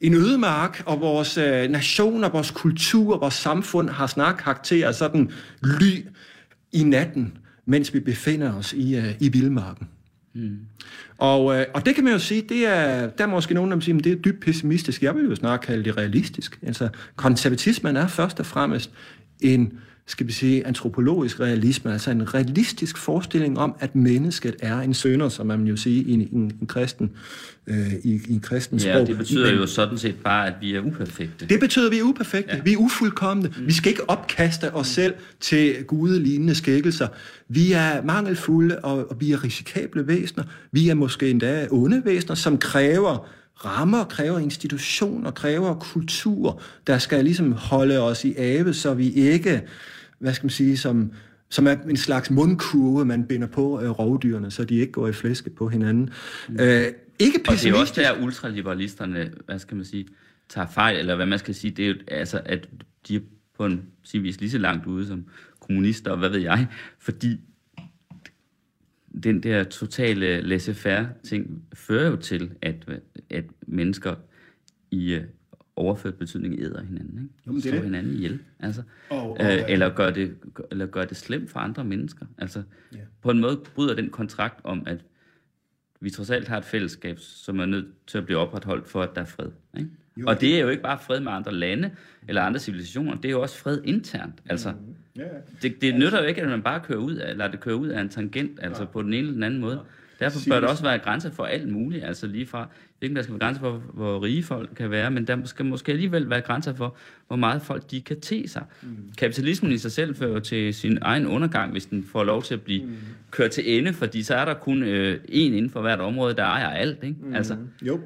en ødemark, og vores øh, nationer, vores kultur, vores samfund har snart karakter af sådan ly i natten, mens vi befinder os i, øh, i vildmarken. Mm. Og, øh, og det kan man jo sige, det er, der er måske nogen, der siger, at det er dybt pessimistisk. Jeg vil jo snart kalde det realistisk. Altså, konservatismen er først og fremmest en skal vi sige, antropologisk realisme, altså en realistisk forestilling om, at mennesket er en sønder, som man jo sige i en, en, en kristen, øh, i, i en kristen sprog. Ja, det betyder Men, jo sådan set bare, at vi er uperfekte. Det betyder, at vi er uperfekte. Ja. Vi er ufuldkommende. Mm. Vi skal ikke opkaste os selv til gudelignende skikkelser. Vi er mangelfulde, og, og vi er risikable væsener. Vi er måske endda onde væsener, som kræver rammer, kræver institutioner, kræver kultur, der skal ligesom holde os i ave, så vi ikke, hvad skal man sige, som, som er en slags mundkurve, man binder på øh, rovdyrene, så de ikke går i flæske på hinanden. Mm. Øh, ikke Og det er også der, ultraliberalisterne, hvad skal man sige, tager fejl, eller hvad man skal sige, det er jo, altså, at de er på en sige, lige så langt ude som kommunister, og hvad ved jeg, fordi den der totale laissez-faire ting fører jo til, at, at mennesker i uh, overført betydning æder hinanden, ikke? Jo, det Slår det. hinanden ihjel, altså. Oh, oh, øh, eller, gør det, eller gør det slemt for andre mennesker. Altså, yeah. på en måde bryder den kontrakt om, at vi trods alt har et fællesskab, som er nødt til at blive opretholdt for, at der er fred. Ikke? Jo, og det er jo ikke bare fred med andre lande eller andre civilisationer, det er jo også fred internt. Altså, mm-hmm. yeah. det, det nytter jo ikke, at man bare kører ud af, lader det køre ud af en tangent, altså ja. på den ene eller den anden måde. Derfor bør der også være grænser for alt muligt, altså lige fra, ikke der skal være grænser for, hvor rige folk kan være, men der skal måske alligevel være grænser for, hvor meget folk de kan te sig. Mm. Kapitalismen i sig selv fører til sin egen undergang, hvis den får lov til at blive mm. kørt til ende, fordi så er der kun øh, én inden for hvert område, der ejer alt. Ikke? Mm. Altså. Jo.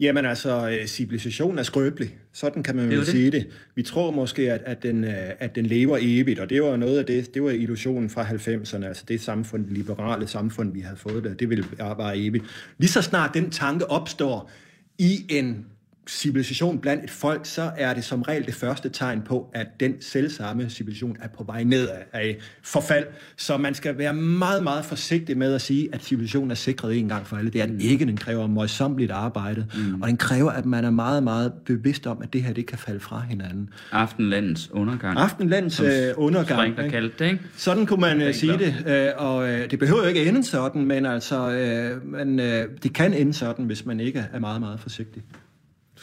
Jamen altså, øh, civilisation er skrøbelig. Sådan kan man jo sige det. Vi tror måske, at, at, den, øh, at den lever evigt, og det var noget af det, det var illusionen fra 90'erne, altså det samfund, det liberale samfund, vi havde fået der, det vil bare evigt. Lige så snart den tanke opstår i en civilisation blandt et folk, så er det som regel det første tegn på, at den selvsamme civilisation er på vej ned af forfald. Så man skal være meget, meget forsigtig med at sige, at civilisationen er sikret en gang for alle. Det er den mm. ikke. Den kræver møjsommeligt arbejde, mm. og den kræver, at man er meget, meget bevidst om, at det her, det kan falde fra hinanden. Aftenlandets undergang. Aftenlandets uh, undergang. der kaldte det, ikke? Sådan kunne man uh, sige det, uh, og uh, det behøver jo ikke ende sådan, men altså, uh, men, uh, det kan ende sådan, hvis man ikke er meget, meget forsigtig.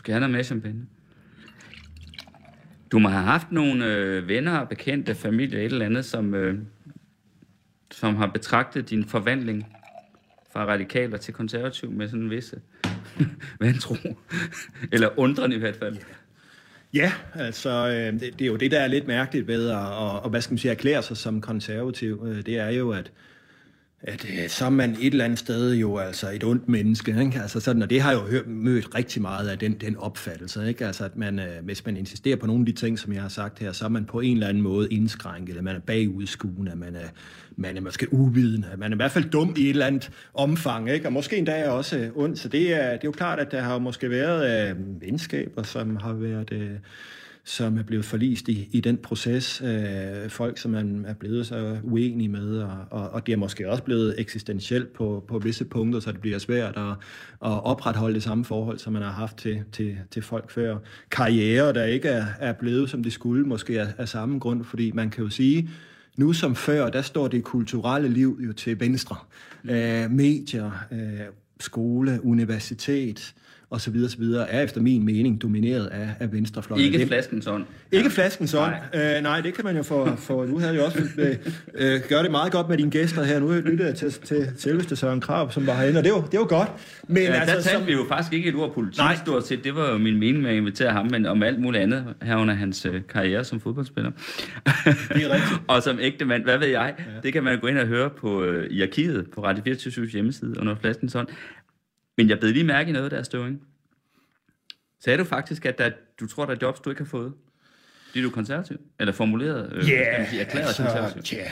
Skal have noget mere champagne. Du må have haft nogle øh, venner, bekendte, familie, et eller andet, som, øh, som har betragtet din forvandling fra radikaler til konservativ med sådan en visse vantro. eller undren i hvert fald. Ja, altså øh, det, det er jo det, der er lidt mærkeligt ved at, og, og, hvad skal man sige, erklære sig som konservativ. Øh, det er jo, at at øh, så er man et eller andet sted jo altså et ondt menneske, ikke? Altså sådan, og det har jeg jo hørt, mødt rigtig meget af den, den opfattelse, ikke? Altså at man, øh, hvis man insisterer på nogle af de ting, som jeg har sagt her, så er man på en eller anden måde indskrænket, eller man er bagudskuende, at man er, man er måske uvidende, at man er i hvert fald dum i et eller andet omfang, ikke? Og måske endda er også øh, ondt, så det er, det er jo klart, at der har måske været øh, venskaber, som har været... Øh, som er blevet forlist i, i den proces. Øh, folk, som man er blevet så uenige med, og, og, og det er måske også blevet eksistentielt på, på visse punkter, så det bliver svært at, at opretholde det samme forhold, som man har haft til, til, til folk før. Karriere, der ikke er, er blevet, som de skulle, måske af, af samme grund, fordi man kan jo sige, nu som før, der står det kulturelle liv jo til venstre. Øh, medier, øh, skole, universitet, og så videre, så videre, er efter min mening domineret af, af venstrefløjen. Ikke flaskens ånd. Ikke flaskens ånd. Nej. Øh, nej, det kan man jo få, for du havde jo også øh, øh, gør det meget godt med dine gæster her. Nu lytter jeg til, til selveste Søren Krab, som var herinde, og det var, det var godt. Men ja, altså, der talte som... vi jo faktisk ikke et ord politik nej. stort set. Det var jo min mening med at invitere ham, men om alt muligt andet herunder hans øh, karriere som fodboldspiller. Det er rigtigt. og som ægte mand, hvad ved jeg? Ja. Det kan man gå ind og høre på, øh, i arkivet på Radio 24 hjemmeside under flaskens ånd. Men jeg beder lige mærke i noget der, Støving. Sagde du faktisk, at der, du tror, der er jobs, du ikke har fået? Det er du konservativ? Eller formuleret? Øh, yeah, sige, erklæret altså, konservativ? Ja,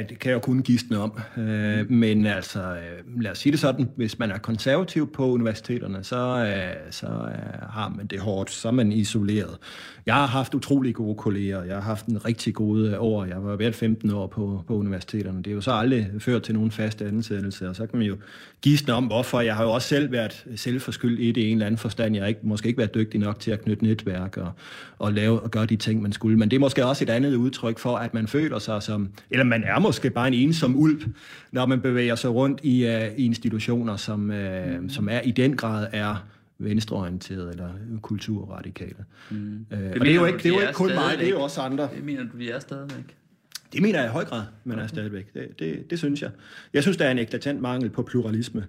det, det kan jeg jo kun gisne om. Øh, men altså, øh, lad os sige det sådan, hvis man er konservativ på universiteterne, så, øh, så øh, har man det hårdt, så er man isoleret. Jeg har haft utrolig gode kolleger, jeg har haft en rigtig gode år, jeg var været 15 år på, på universiteterne. Det er jo så aldrig ført til nogen fast ansættelse, og så kan man jo gisne om, hvorfor. Jeg har jo også selv været selvforskyldt i det i en eller anden forstand. Jeg har ikke, måske ikke været dygtig nok til at knytte netværk og, og lave og gøre de ting, man skulle. Men det er måske også et andet udtryk for, at man føler sig som, eller man er måske bare en ensom ulv, når man bevæger sig rundt i, uh, i institutioner, som, uh, mm. som er i den grad er venstreorienterede eller kulturradikale. Mm. Uh, det og det er jo ikke, det er jo ikke kun mig, det er jo også andre. Det mener du, vi er stadigvæk? Det mener jeg i høj grad, man er stadigvæk. Det, det, det synes jeg. Jeg synes, der er en eklatant mangel på pluralisme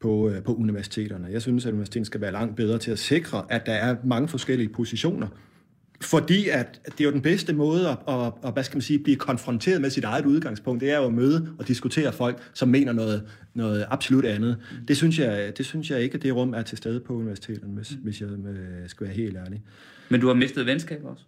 på, på universiteterne. Jeg synes, at universiteterne skal være langt bedre til at sikre, at der er mange forskellige positioner fordi at det er jo den bedste måde at, at, at, hvad skal man sige, blive konfronteret med sit eget udgangspunkt, det er jo at møde og diskutere folk, som mener noget, noget absolut andet. Det synes, jeg, det synes jeg ikke, at det rum er til stede på universiteterne, hvis, hvis jeg øh, skal være helt ærlig. Men du har mistet venskaber også?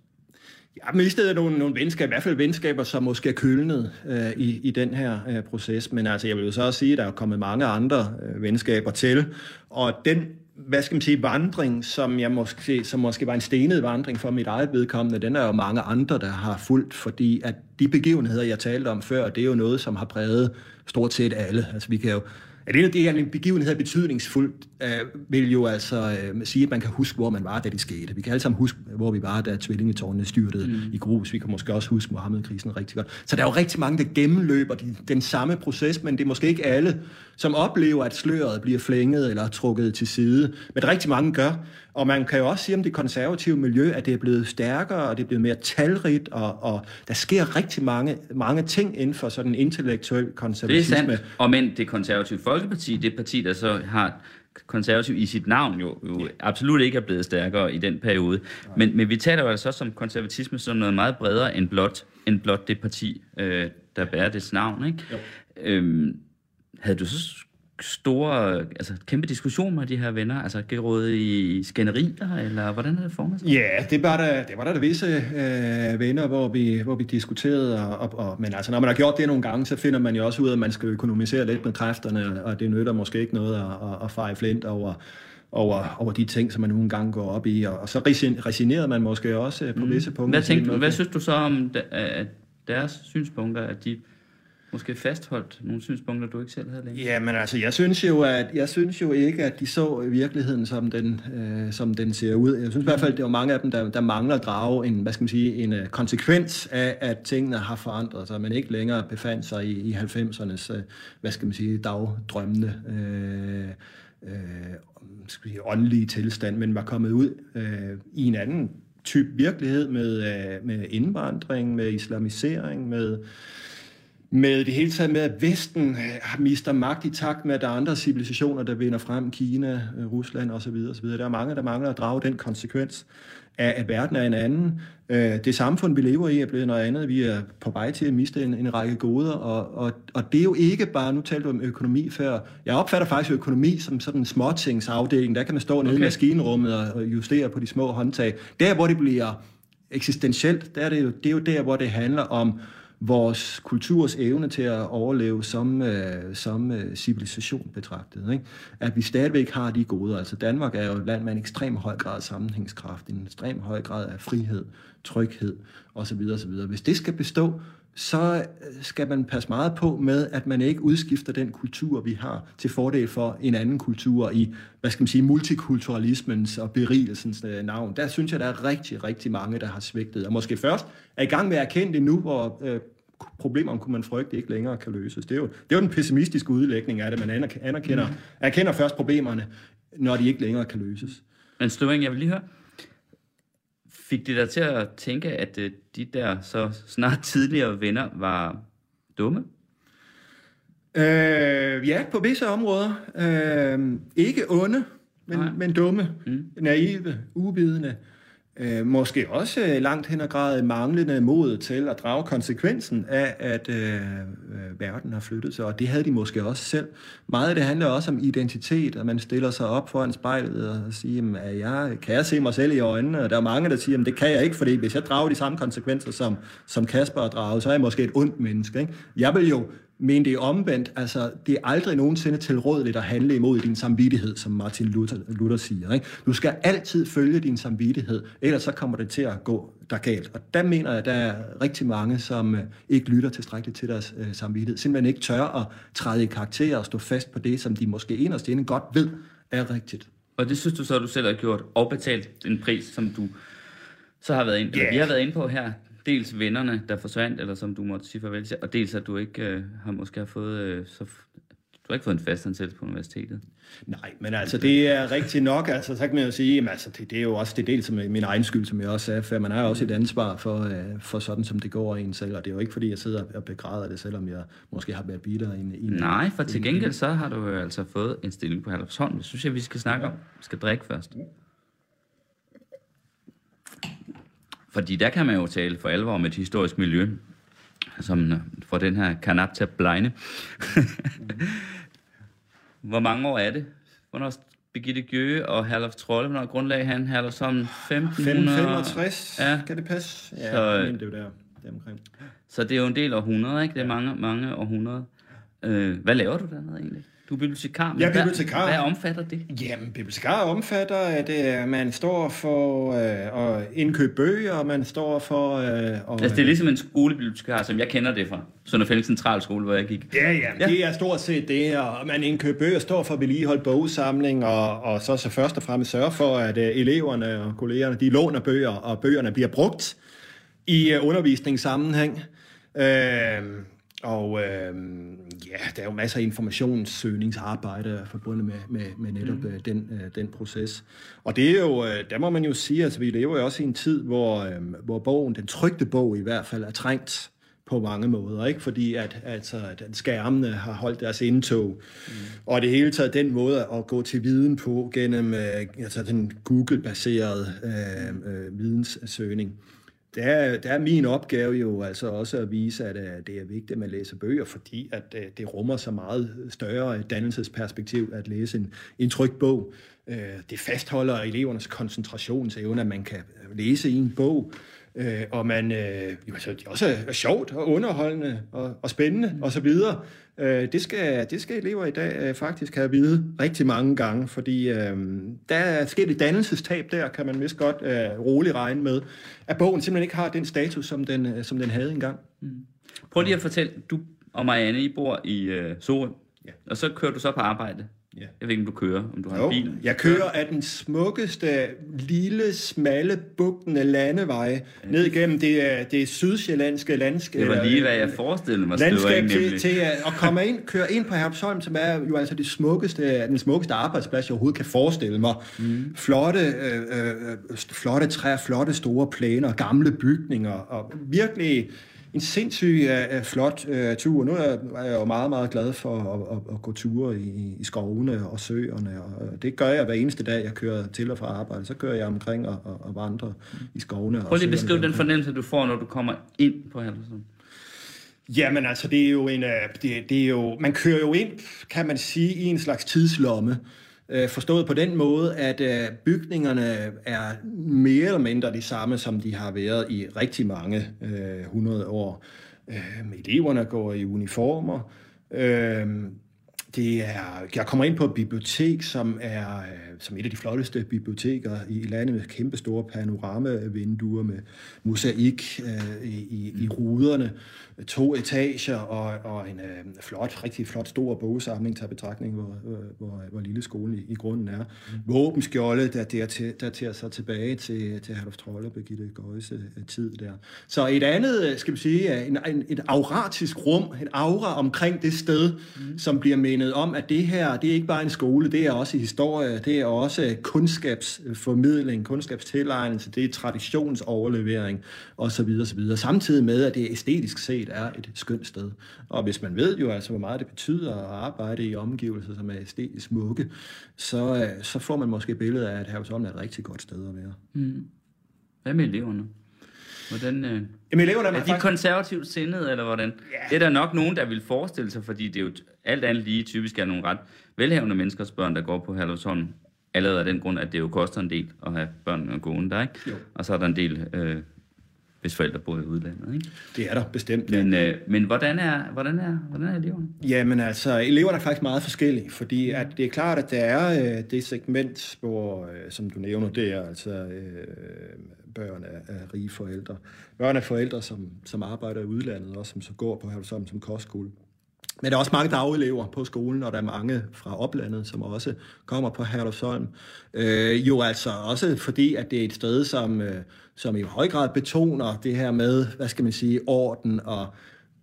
Men i stedet nogle, nogle venskaber, i hvert fald venskaber, som måske er kølnet øh, i, i den her øh, proces. Men altså, jeg vil jo så også sige, at der er kommet mange andre øh, venskaber til. Og den, hvad skal man sige, vandring, som, jeg måske, som måske var en stenet vandring for mit eget vedkommende, den er jo mange andre, der har fulgt, fordi at de begivenheder, jeg talte om før, det er jo noget, som har præget stort set alle. Altså, vi kan jo at en af de her begivenheder betydningsfuldt, øh, vil jo altså øh, sige, at man kan huske, hvor man var, da det skete. Vi kan alle sammen huske, hvor vi var, da tvillingetårnene styrtede mm. i grus. Vi kan måske også huske Mohammed-krisen rigtig godt. Så der er jo rigtig mange, der gennemløber de, den samme proces, men det er måske ikke alle, som oplever, at sløret bliver flænget eller trukket til side. Men rigtig mange gør. Og man kan jo også sige om det konservative miljø, at det er blevet stærkere, og det er blevet mere talrigt, og, og der sker rigtig mange, mange ting inden for sådan en intellektuel konservatisme. Det er sandt, og men det konservative Folkeparti, det parti, der så har konservativ i sit navn jo, jo absolut ikke er blevet stærkere i den periode. Men, men vi taler jo altså også om konservatisme som noget meget bredere end blot, end blot det parti, øh, der bærer dets navn. Ikke? Øhm, havde du så store, altså kæmpe diskussioner med de her venner? Altså gået i skænderier, eller hvordan er det formet sig? Ja, det var der, det var der, der visse øh, venner, hvor vi, hvor vi diskuterede, og, og, men altså når man har gjort det nogle gange, så finder man jo også ud af, at man skal økonomisere lidt med kræfterne, og det nytter måske ikke noget at, at, at fare flint over, over, over de ting, som man nogle gange går op i, og, og så resignerede man måske også på mm. visse punkter. Hvad, tænkte, hvad synes du så om deres synspunkter, at de måske fastholdt nogle synspunkter, du ikke selv havde længere? Ja, men altså, jeg synes jo, at jeg synes jo ikke, at de så virkeligheden, som den, øh, som den ser ud. Jeg synes i hvert fald, at det er mange af dem, der, der mangler at drage en, hvad skal man sige, en øh, konsekvens af, at tingene har forandret sig, man ikke længere befandt sig i, i 90'ernes, øh, hvad skal man sige, dagdrømmende øh, øh, skal sige, åndelige tilstand, men var kommet ud øh, i en anden type virkelighed med, øh, med indvandring, med islamisering, med med det hele taget med, at Vesten øh, mister magt i takt med, at der er andre civilisationer, der vinder frem, Kina, øh, Rusland osv. osv. Der er mange, der mangler at drage den konsekvens af, at verden er en anden. Øh, det samfund, vi lever i, er blevet noget andet. Vi er på vej til at miste en, en række goder, og, og, og det er jo ikke bare, nu talte du om økonomi før, jeg opfatter faktisk økonomi som sådan en småtingsafdeling. Der kan man stå okay. nede i maskinrummet og justere på de små håndtag. Der, hvor det bliver eksistentielt, der er det, jo, det er jo der, hvor det handler om vores kulturs evne til at overleve som, øh, som øh, civilisation betragtet. Ikke? At vi stadigvæk har de gode. Altså Danmark er jo et land med en ekstrem høj grad af sammenhængskraft, en ekstrem høj grad af frihed, tryghed osv. osv. Hvis det skal bestå, så øh, skal man passe meget på med, at man ikke udskifter den kultur, vi har, til fordel for en anden kultur i, hvad skal man sige, multikulturalismens og berigelsens øh, navn. Der synes jeg, der er rigtig, rigtig mange, der har svigtet, og måske først er i gang med at erkende det nu, hvor øh, problemer, kunne man frygte, ikke længere kan løses. Det er jo, det er jo den pessimistiske udlægning af det. Man anerkender, mm. erkender først problemerne, når de ikke længere kan løses. Men Støvring, jeg vil lige høre, fik det dig til at tænke, at øh, de der så snart tidligere venner var dumme? Øh, ja, på visse områder. Øh, ikke onde, men, men dumme, mm. naive, ubidende. Øh, Øh, måske også øh, langt hen ad grad manglende mod til at drage konsekvensen af, at øh, øh, verden har flyttet sig, og det havde de måske også selv. Meget af det handler også om identitet, at man stiller sig op foran spejlet og siger, at jeg, kan jeg se mig selv i øjnene? Og der er mange, der siger, at det kan jeg ikke, fordi hvis jeg drager de samme konsekvenser, som, som Kasper har draget, så er jeg måske et ondt menneske. Ikke? Jeg vil jo men det er omvendt, altså det er aldrig nogensinde tilrådeligt at handle imod din samvittighed, som Martin Luther, Luther siger. Ikke? Du skal altid følge din samvittighed, ellers så kommer det til at gå der galt. Og der mener jeg, at der er rigtig mange, som øh, ikke lytter tilstrækkeligt til deres øh, samvittighed. Simpelthen ikke tør at træde i karakter og stå fast på det, som de måske inderst inde godt ved er rigtigt. Og det synes du så, at du selv har gjort og betalt en pris, som du så har været ind, yeah. vi har været inde på her dels vennerne, der forsvandt, eller som du måtte sige farvel til, og dels at du ikke øh, har måske har fået, øh, så, du har ikke fået en fastansættelse på universitetet. Nej, men altså det er rigtigt nok, altså så kan man jo sige, at altså, det, det er jo også det del som min egen skyld, som jeg også sagde for man har også et ansvar for, øh, for sådan, som det går en selv, og det er jo ikke fordi, jeg sidder og begræder det, selvom jeg måske har været bitter i en... Nej, for til gengæld så har du jo altså fået en stilling på Herlufsholm. Det synes jeg, vi skal snakke om. Vi skal drikke først. Fordi der kan man jo tale for alvor om et historisk miljø, som øh, får den her kanap til at blegne. Hvor mange år er det? Hvornår Birgitte Gjøge og Herlof Trolle, hvornår grundlag han? Herlof som 1500... 65, ja. kan det passe? Ja, så, men det er jo der, der omkring. Så det er jo en del århundreder, ikke? Det er mange, mange århundreder. Øh, hvad laver du dernede egentlig? Du er bibliotekar, men jeg er bibliotekar. Hvad, hvad omfatter det? Jamen, bibliotekar omfatter, at øh, man står for øh, at indkøbe bøger, og man står for... Øh, og, altså, det er ligesom en skolebibliotekar, som jeg kender det fra. Sønder Fælles Centralskole, hvor jeg gik. Ja, ja, ja, det er stort set det, og man indkøber bøger, står for vedligeholdt bogsamling, og, og så, så først og fremmest sørge for, at øh, eleverne og kollegerne, de låner bøger, og bøgerne bliver brugt i øh, undervisningssammenhæng. Øh, og øh, ja, der er jo masser af informationssøgningsarbejde forbundet med, med, med netop mm. Øh, den, øh, den proces. Og det er jo, øh, der må man jo sige, altså vi lever jo også i en tid, hvor, øh, hvor bogen, den trygte bog i hvert fald, er trængt på mange måder, ikke? fordi at, altså, at skærmene har holdt deres indtog, mm. og det hele taget den måde at gå til viden på gennem øh, altså den Google-baserede øh, øh, videnssøgning der er, der er min opgave jo altså også at vise, at, at det er vigtigt, at man læser bøger, fordi at, at det rummer så meget større dannelsesperspektiv at læse en, en trygt bog. Øh, det fastholder elevernes koncentrationsevne, at man kan læse i en bog, øh, og man, øh, jo, altså, det også er sjovt og underholdende og, og spændende og så videre. Øh, det, skal, det skal elever i dag øh, faktisk have at vide rigtig mange gange, fordi øh, der er sket et dannelsestab der, kan man vist godt øh, roligt regne med, at bogen simpelthen ikke har den status, som den, øh, som den havde engang. Mm. Prøv lige at fortælle, du og Marianne, I bor i øh, Sorø, ja. og så kører du så på arbejde. Ja. Jeg ved ikke, om du kører, om du har jo, en bil. Jeg kører af den smukkeste, lille, smalle, bugtende landevej ja. ned igennem det, det sydsjællandske landskab. Det var lige, hvad jeg forestillede mig. Landskab til, til at, at komme ind, køre ind på Herpsholm, som er jo altså det smukkeste, den smukkeste arbejdsplads, jeg overhovedet kan forestille mig. Mm. Flotte, øh, øh, flotte træer, flotte store plæner, gamle bygninger, og virkelig en sindssyg uh, flot uh, tur. Nu er jeg jo meget, meget glad for at, at, at gå ture i, i skovene og søerne, og det gør jeg hver eneste dag, jeg kører til og fra arbejde. Så kører jeg omkring og, og, og vandrer i skovene. Prøv lige at beskrive den fornemmelse, du får, når du kommer ind på Hallersund. Jamen altså, det er jo en, det, det er jo, man kører jo ind, kan man sige, i en slags tidslomme. Øh, forstået på den måde, at øh, bygningerne er mere eller mindre de samme, som de har været i rigtig mange øh, hundrede år. Øh, eleverne går i uniformer. Øh, det er, jeg kommer ind på et bibliotek, som er øh, som et af de flotteste biblioteker i landet, med kæmpe store panoramavinduer med mosaik øh, i, i ruderne, to etager og, og en øh, flot, rigtig flot stor bogsamling til betragtning, hvor, hvor, hvor lille skolen i, i grunden er. Mm. Våbenskjolde, der, der, til, der tager sig tilbage til, til Herlof Trolle, Birgitte Gøjse øh, tid der. Så et andet, øh, skal vi sige, en, en, et auratisk rum, en aura omkring det sted, mm. som bliver menet om, at det her, det er ikke bare en skole, det er også historie, det er også kundskabsformidling, kundskabstilegnelse, det er traditionsoverlevering osv. osv. Samtidig med, at det æstetisk set er et skønt sted. Og hvis man ved jo altså, hvor meget det betyder at arbejde i omgivelser, som er æstetisk smukke, så, øh, så får man måske et billede af, at Hervesholm er et rigtig godt sted at være. Mm. Hvad med eleverne? Hvordan, øh, Jamen, eleverne er, er de faktisk... konservativt sindede, eller hvordan? Yeah. Det er der nok nogen, der vil forestille sig, fordi det er jo alt andet lige typisk er nogle ret velhavende menneskers børn, der går på Herlevsholm allerede af den grund, at det jo koster en del at have børn gående der, ikke? Jo. Og så er der en del, øh, hvis forældre bor i udlandet, ikke? Det er der bestemt, ja. Men, øh, men hvordan, er, hvordan, er, hvordan er eleverne? Jamen altså, eleverne er faktisk meget forskellige, fordi at det er klart, at der er øh, det segment, hvor, øh, som du nævner, det er altså øh, børn af, af rige forældre. Børn af forældre, som, som arbejder i udlandet, og som så går på som, som kostskole. Men der er også mange dagelever på skolen, og der er mange fra oplandet, som også kommer på Herlufsholm. Øh, jo altså også fordi, at det er et sted, som, øh, som i høj grad betoner det her med, hvad skal man sige, orden og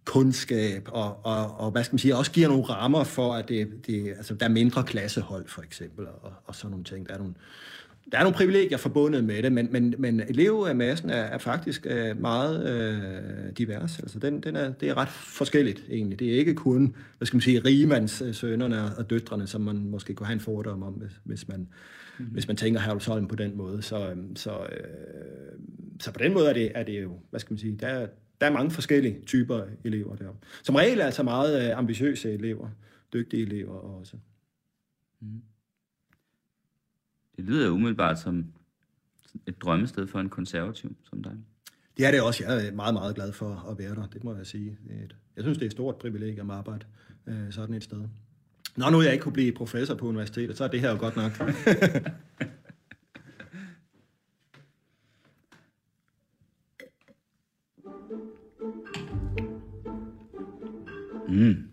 kundskab, og, og, og hvad skal man sige, også giver nogle rammer for, at det, det, altså, der er mindre klassehold, for eksempel, og, og sådan nogle ting. Der er nogle, der er nogle privilegier forbundet med det, men, men, men elevmassen er, er faktisk øh, meget øh, divers. Altså den, den er, det er ret forskelligt egentlig. Det er ikke kun, hvad skal man sige, rigemandssønnerne og døtrene, som man måske kunne have en fordom om, hvis, hvis man, mm. hvis man tænker Herlufsholm på den måde. Så, øhm, så, øh, så på den måde er det, er det jo, hvad skal man sige, der, er, der er mange forskellige typer elever der. Som regel er altså meget ambitiøse elever, dygtige elever også. Mm. Det lyder umiddelbart som et drømmested for en konservativ som dig. Det er det også. Jeg er meget, meget glad for at være der. Det må jeg sige. Jeg synes, det er et stort privilegium at arbejde øh, sådan et sted. Nå, nu jeg ikke kunne blive professor på universitetet, så er det her jo godt nok. mm.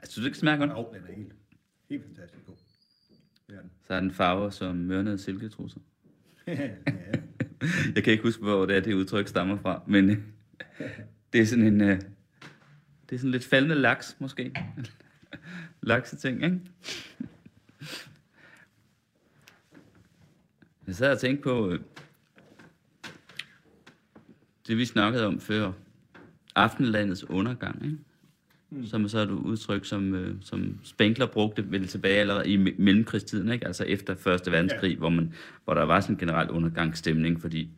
Jeg synes, det smager godt. Jo, den er helt fantastisk på. Det er den. Så er den farver som mørnede silketrusser. Jeg kan ikke huske, hvor det er, det udtryk stammer fra, men det er sådan en... Øh, det er sådan lidt faldende laks, måske. Lakseting, ikke? Jeg sad og tænkte på øh, det, vi snakkede om før. Aftenlandets undergang, ikke? Mm. Som så er et udtryk, som, øh, som Spengler brugte vel tilbage allerede i mellemkrigstiden, ikke? altså efter Første Verdenskrig, ja. hvor, man, hvor der var sådan en generel undergangsstemning, fordi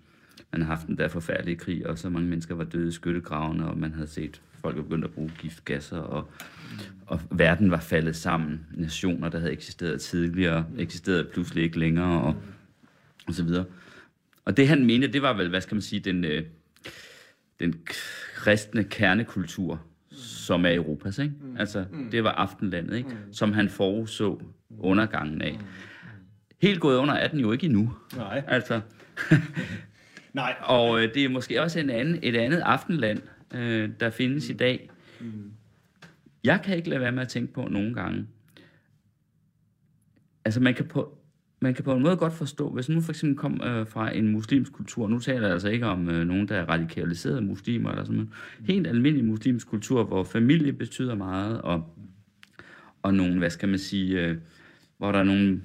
man havde haft den der forfærdelige krig, og så mange mennesker var døde i skyttegravene, og man havde set folk begyndt at bruge giftgasser, og, og verden var faldet sammen. Nationer, der havde eksisteret tidligere, eksisterede pludselig ikke længere, og, og så videre. Og det han mente, det var vel, hvad skal man sige, den, øh, den kristne kernekultur, som er Europas, ikke? Mm. Altså, mm. det var aftenlandet, ikke? Mm. Som han forudså undergangen af. Helt gået under er den jo ikke endnu. Nej. Altså. Nej. Og øh, det er måske også en anden, et andet aftenland, øh, der findes mm. i dag. Mm. Jeg kan ikke lade være med at tænke på nogle gange. Altså, man kan på, man kan på en måde godt forstå, hvis nu for eksempel kom øh, fra en muslimsk kultur, nu taler jeg altså ikke om øh, nogen, der er radikaliserede muslimer, eller sådan noget, helt almindelig muslimsk kultur, hvor familie betyder meget, og, og nogle, hvad skal man sige, øh, hvor der er nogle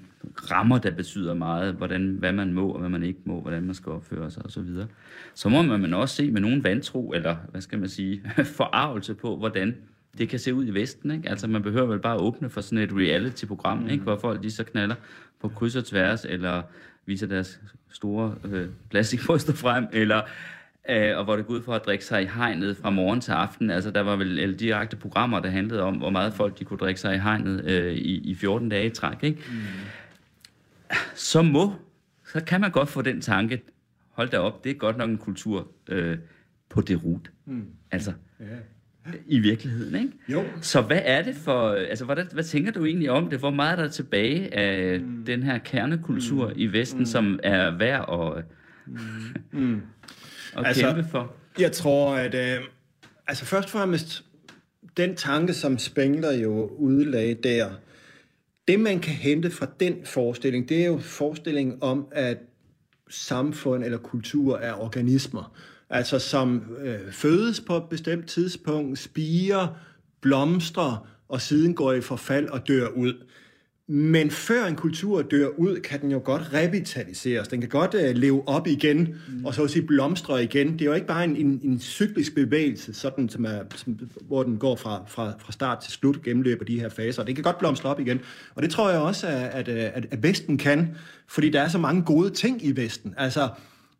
rammer, der betyder meget, hvordan, hvad man må og hvad man ikke må, hvordan man skal opføre sig osv. Så, så må man også se med nogen vantro, eller hvad skal man sige, forarvelse på, hvordan det kan se ud i Vesten. Ikke? Altså man behøver vel bare at åbne for sådan et reality-program, mm. ikke? hvor folk de så knaller på kryds og tværs, eller viser deres store øh, plastikbryster frem, eller øh, og hvor det går ud for at drikke sig i hegnet fra morgen til aften. Altså, der var vel eller direkte programmer, der handlede om, hvor meget folk de kunne drikke sig i hegnet øh, i, i 14 dage i træk. Ikke? Mm. Så må, så kan man godt få den tanke, hold da op, det er godt nok en kultur øh, på det rut. Mm. Altså, ja i virkeligheden, ikke? Jo. Så hvad er det for, altså hvad, hvad tænker du egentlig om det? Hvor meget er der tilbage af mm. den her kernekultur mm. i Vesten, mm. som er værd at, mm. mm. at altså, kæmpe for? Jeg tror, at øh, altså først og fremmest, den tanke, som Spengler jo udlagde der, det man kan hente fra den forestilling, det er jo forestillingen om, at samfund eller kultur er organismer altså som øh, fødes på et bestemt tidspunkt, spiger, blomstrer og siden går i forfald og dør ud. Men før en kultur dør ud, kan den jo godt revitaliseres. Den kan godt uh, leve op igen, mm. og så at sige blomstre igen. Det er jo ikke bare en, en, en cyklisk bevægelse, sådan, som er, som, hvor den går fra, fra, fra start til slut, gennemløber de her faser. Den kan godt blomstre op igen. Og det tror jeg også, at, at, at, at Vesten kan, fordi der er så mange gode ting i Vesten. Altså,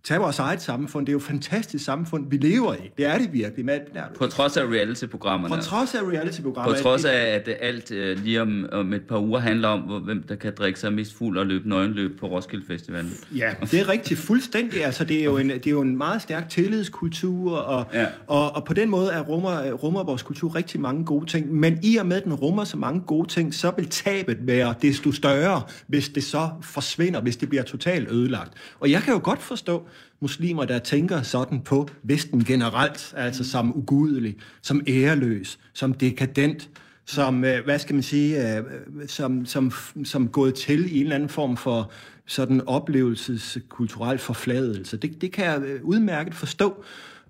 Tag vores eget samfund. Det er jo et fantastisk samfund, vi lever i. Det er det virkelig. Med, ja, på trods af reality-programmerne. På trods af reality-programmerne. På trods af, at alt uh, lige om, om et par uger handler om, hvor, hvem der kan drikke sig mest fuld og løbe nøgenløb på Roskilde Festival. Ja, det er rigtigt. Fuldstændig. Altså, det, er jo en, det er jo en meget stærk tillidskultur, og, ja. og, og på den måde er rummer, rummer vores kultur rigtig mange gode ting. Men i og med, at den rummer så mange gode ting, så vil tabet være desto større, hvis det så forsvinder, hvis det bliver totalt ødelagt. Og jeg kan jo godt forstå, muslimer, der tænker sådan på Vesten generelt, altså som ugudelig, som æreløs, som dekadent, som, øh, hvad skal man sige, øh, som, som, som gået til i en eller anden form for sådan oplevelseskulturel forfladelse. Det, det kan jeg øh, udmærket forstå.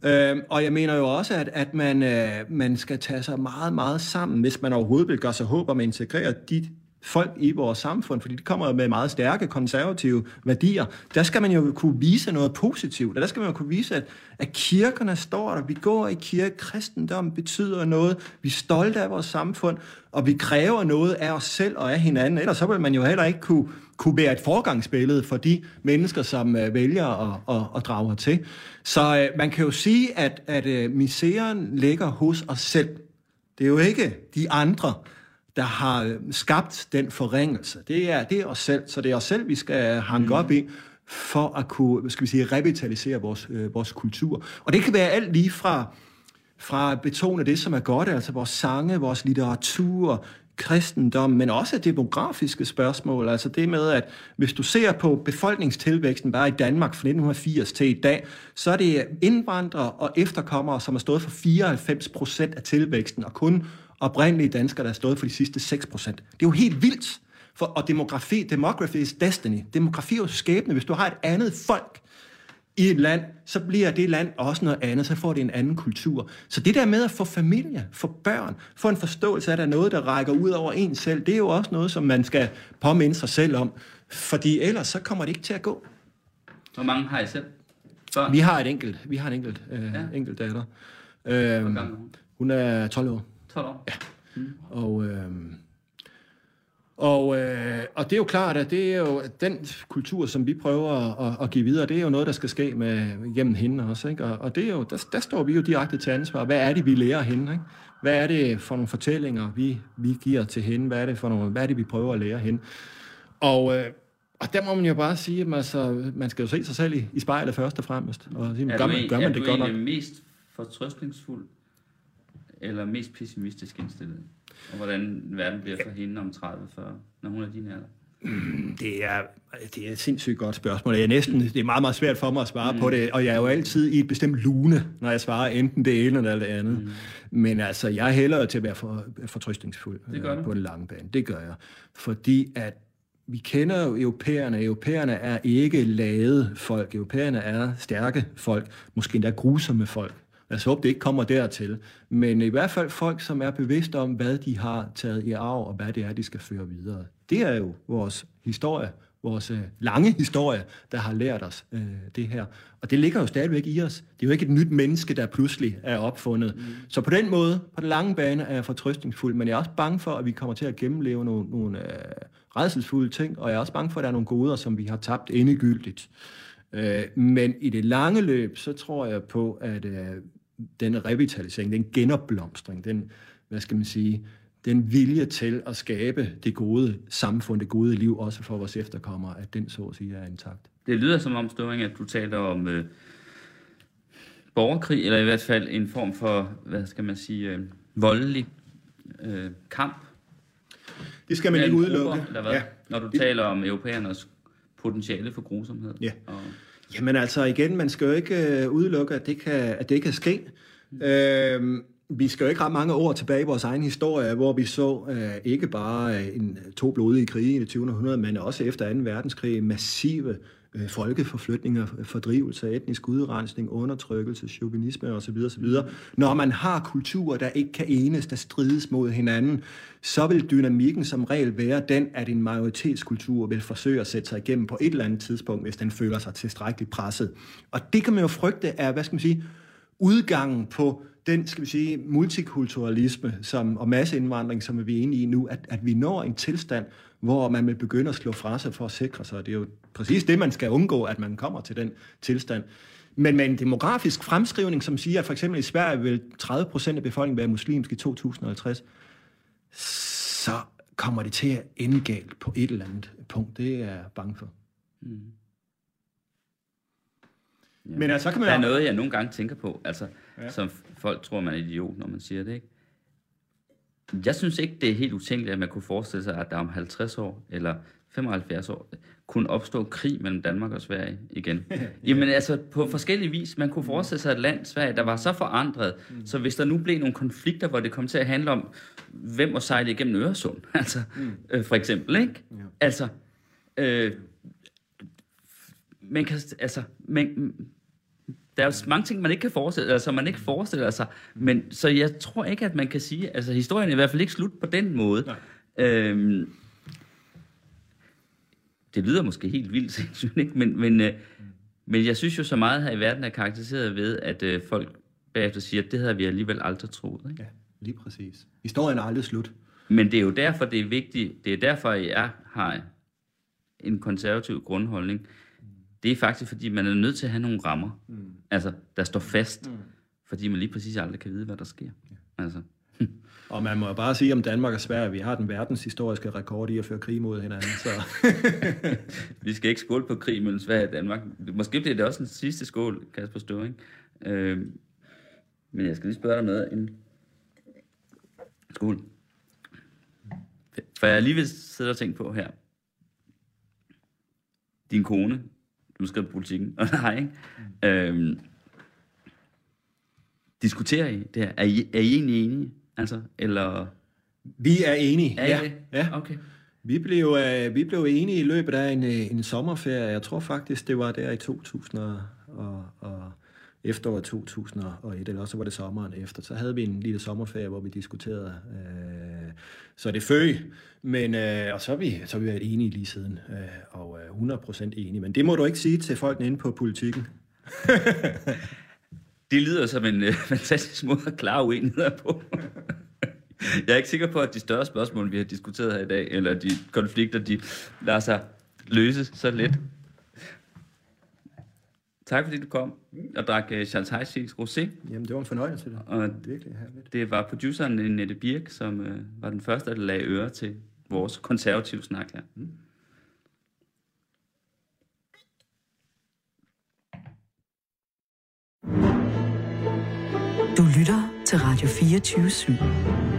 Øh, og jeg mener jo også, at, at man, øh, man skal tage sig meget, meget sammen, hvis man overhovedet vil gøre sig håb om at integrere de folk i vores samfund, fordi de kommer med meget stærke konservative værdier, der skal man jo kunne vise noget positivt, og der skal man jo kunne vise, at, at kirkerne står der, vi går i kirke, kristendom betyder noget, vi er stolte af vores samfund, og vi kræver noget af os selv og af hinanden, ellers så vil man jo heller ikke kunne, kunne være et forgangsbillede for de mennesker, som uh, vælger at, at, at drage til. Så uh, man kan jo sige, at, at uh, miseren ligger hos os selv. Det er jo ikke de andre, der har øh, skabt den forringelse. Det er, det er os selv, så det er os selv, vi skal hanke mm. op i, for at kunne, skal vi sige, revitalisere vores, øh, vores kultur. Og det kan være alt lige fra, fra at betone det, som er godt, altså vores sange, vores litteratur, kristendom, men også demografiske spørgsmål. Altså det med, at hvis du ser på befolkningstilvæksten bare i Danmark fra 1980 til i dag, så er det indvandrere og efterkommere, som har stået for 94 procent af tilvæksten, og kun oprindelige danskere, der har stået for de sidste 6 procent. Det er jo helt vildt. For, og demografi, demography is destiny. Demografi er jo skæbne. Hvis du har et andet folk i et land, så bliver det land også noget andet, så får det en anden kultur. Så det der med at få familie, få børn, få en forståelse af, at der er noget, der rækker ud over en selv, det er jo også noget, som man skal påminde sig selv om. Fordi ellers så kommer det ikke til at gå. Hvor mange har I selv? Børn? Vi har et enkelt, vi har en enkelt, øh, ja. enkelt datter. Øh, hun? hun er 12 år. 12 år? Ja. Mm. Og, øh, og, øh, og det er jo klart, at det er jo den kultur, som vi prøver at, at give videre, det er jo noget, der skal ske med, gennem hende også. Ikke? Og, og det er jo, der, der står vi jo direkte til ansvar. Hvad er det, vi lærer hende? Ikke? Hvad er det for nogle fortællinger, vi, vi giver til hende? Hvad er det for nogle, hvad er det, vi prøver at lære hende? Og, øh, og der må man jo bare sige, at man, altså, man skal jo se sig selv i, i spejlet først og fremmest. Og sige, er gør, man, gør man det godt nok? Er mest fortrøstningsfuld eller mest pessimistisk indstillet? Og hvordan verden bliver for hende om 30-40, når hun er din alder? Mm, det er, det er et sindssygt godt spørgsmål. Jeg er næsten, det er meget, meget svært for mig at svare mm. på det, og jeg er jo altid i et bestemt lune, når jeg svarer enten det ene eller det andet. Mm. Men altså, jeg er hellere til at være for, fortrystningsfuld øh, på den lange bane. Det gør jeg. Fordi at vi kender jo europæerne. Europæerne er ikke lade folk. Europæerne er stærke folk. Måske endda grusomme folk. Lad os håbe, det ikke kommer dertil. Men i hvert fald folk, som er bevidste om, hvad de har taget i arv, og hvad det er, de skal føre videre. Det er jo vores historie, vores øh, lange historie, der har lært os øh, det her. Og det ligger jo stadigvæk i os. Det er jo ikke et nyt menneske, der pludselig er opfundet. Mm. Så på den måde, på den lange bane, er jeg fortrøstningsfuld, men jeg er også bange for, at vi kommer til at gennemleve nogle, nogle øh, redselsfulde ting, og jeg er også bange for, at der er nogle goder, som vi har tabt endegyldigt. Øh, men i det lange løb, så tror jeg på, at øh, den revitalisering, den genopblomstring, den, hvad skal man sige, den vilje til at skabe det gode samfund, det gode liv, også for vores efterkommere, at den så at sige er intakt. Det lyder som om, Støring, at du taler om øh, borgerkrig, eller i hvert fald en form for, hvad skal man sige, øh, voldelig øh, kamp. Det skal man ikke udelukke. eller hvad? Ja. Når du taler om europæernes potentiale for grusomhed. Ja. Og Jamen altså igen, man skal jo ikke øh, udelukke, at det kan, at det kan ske. Mm. Øh, vi skal jo ikke ret mange år tilbage i vores egen historie, hvor vi så øh, ikke bare øh, en, to blodige krige i det 20. århundrede, men også efter 2. verdenskrig massive øh, folkeforflytninger, øh, fordrivelse, etnisk udrensning, undertrykkelse, chauvinisme osv. osv. Når man har kulturer, der ikke kan enes, der strides mod hinanden, så vil dynamikken som regel være den, at en majoritetskultur vil forsøge at sætte sig igennem på et eller andet tidspunkt, hvis den føler sig tilstrækkeligt presset. Og det kan man jo frygte er, hvad skal man sige, udgangen på den, skal vi sige, multikulturalisme som, og masseindvandring, som vi er inde i nu, at, at vi når en tilstand, hvor man vil begynde at slå fra sig for at sikre sig. Det er jo præcis det, man skal undgå, at man kommer til den tilstand. Men med en demografisk fremskrivning, som siger, at for eksempel i Sverige vil 30 procent af befolkningen være muslimsk i 2050, så kommer det til at ende galt på et eller andet punkt. Det er jeg bange for. Mm. Ja. Men altså, så kan man... Der er noget, jeg nogle gange tænker på, altså, ja. som folk tror, man er idiot, når man siger det, ikke? Jeg synes ikke, det er helt utænkeligt, at man kunne forestille sig, at der om 50 år, eller 75 år, kunne opstå krig mellem Danmark og Sverige igen. ja. Jamen altså, på forskellige vis, man kunne forestille sig et land, Sverige, der var så forandret, mm. så hvis der nu blev nogle konflikter, hvor det kom til at handle om, hvem må sejle igennem Øresund, altså, mm. øh, for eksempel, ikke? Ja. Altså, øh, man kan, altså, man, der er jo mange ting, man ikke kan forestille, altså man ikke forestiller sig. Men, så jeg tror ikke, at man kan sige, altså historien er i hvert fald ikke slut på den måde. Øhm, det lyder måske helt vildt sindssygt, ikke? Men, men, øh, men jeg synes jo så meget her i verden er karakteriseret ved, at øh, folk bagefter siger, at det havde vi alligevel aldrig troet. Ikke? Ja, lige præcis. Historien er aldrig slut. Men det er jo derfor, det er vigtigt. Det er derfor, jeg har en konservativ grundholdning. Det er faktisk, fordi man er nødt til at have nogle rammer, mm. altså, der står fast, mm. fordi man lige præcis aldrig kan vide, hvad der sker. Ja. Altså. Og man må bare sige om Danmark og Sverige, at vi har den verdenshistoriske rekord i at føre krig mod hinanden. Så. vi skal ikke skåle på krig mellem Sverige og Danmark. Måske bliver det også den sidste skål, Kasper Støring. Øh, men jeg skal lige spørge dig noget inden. Skål. For jeg lige vil sidde og tænke på her. Din kone, du skriver politikken, og nej, ikke? Mm. Øhm, diskuterer I det her? Er I, er I egentlig enige? Altså, eller... Vi er enige, er ja. Det? ja. Okay. Vi blev, uh, vi blev enige i løbet af en, øh, en sommerferie. Jeg tror faktisk, det var der i 2000 og, og, og efteråret 2001, eller også var det sommeren efter. Så havde vi en lille sommerferie, hvor vi diskuterede. Uh, så det føg, men, øh, og så har, vi, så har vi været enige lige siden, øh, og øh, 100% enige. Men det må du ikke sige til folkene inde på politikken. Det lyder som en øh, fantastisk måde at klare uenigheder på. Jeg er ikke sikker på, at de større spørgsmål, vi har diskuteret her i dag, eller de konflikter, de lader sig løse så let. Tak fordi du kom og drak uh, Charles Heissigs Rosé. Jamen, det var en fornøjelse. Det. Og Virkelig herligt. det var produceren Nette Birk, som uh, var den første, der lagde øre til vores konservative snak her. Mm. Du lytter til Radio 24 /7.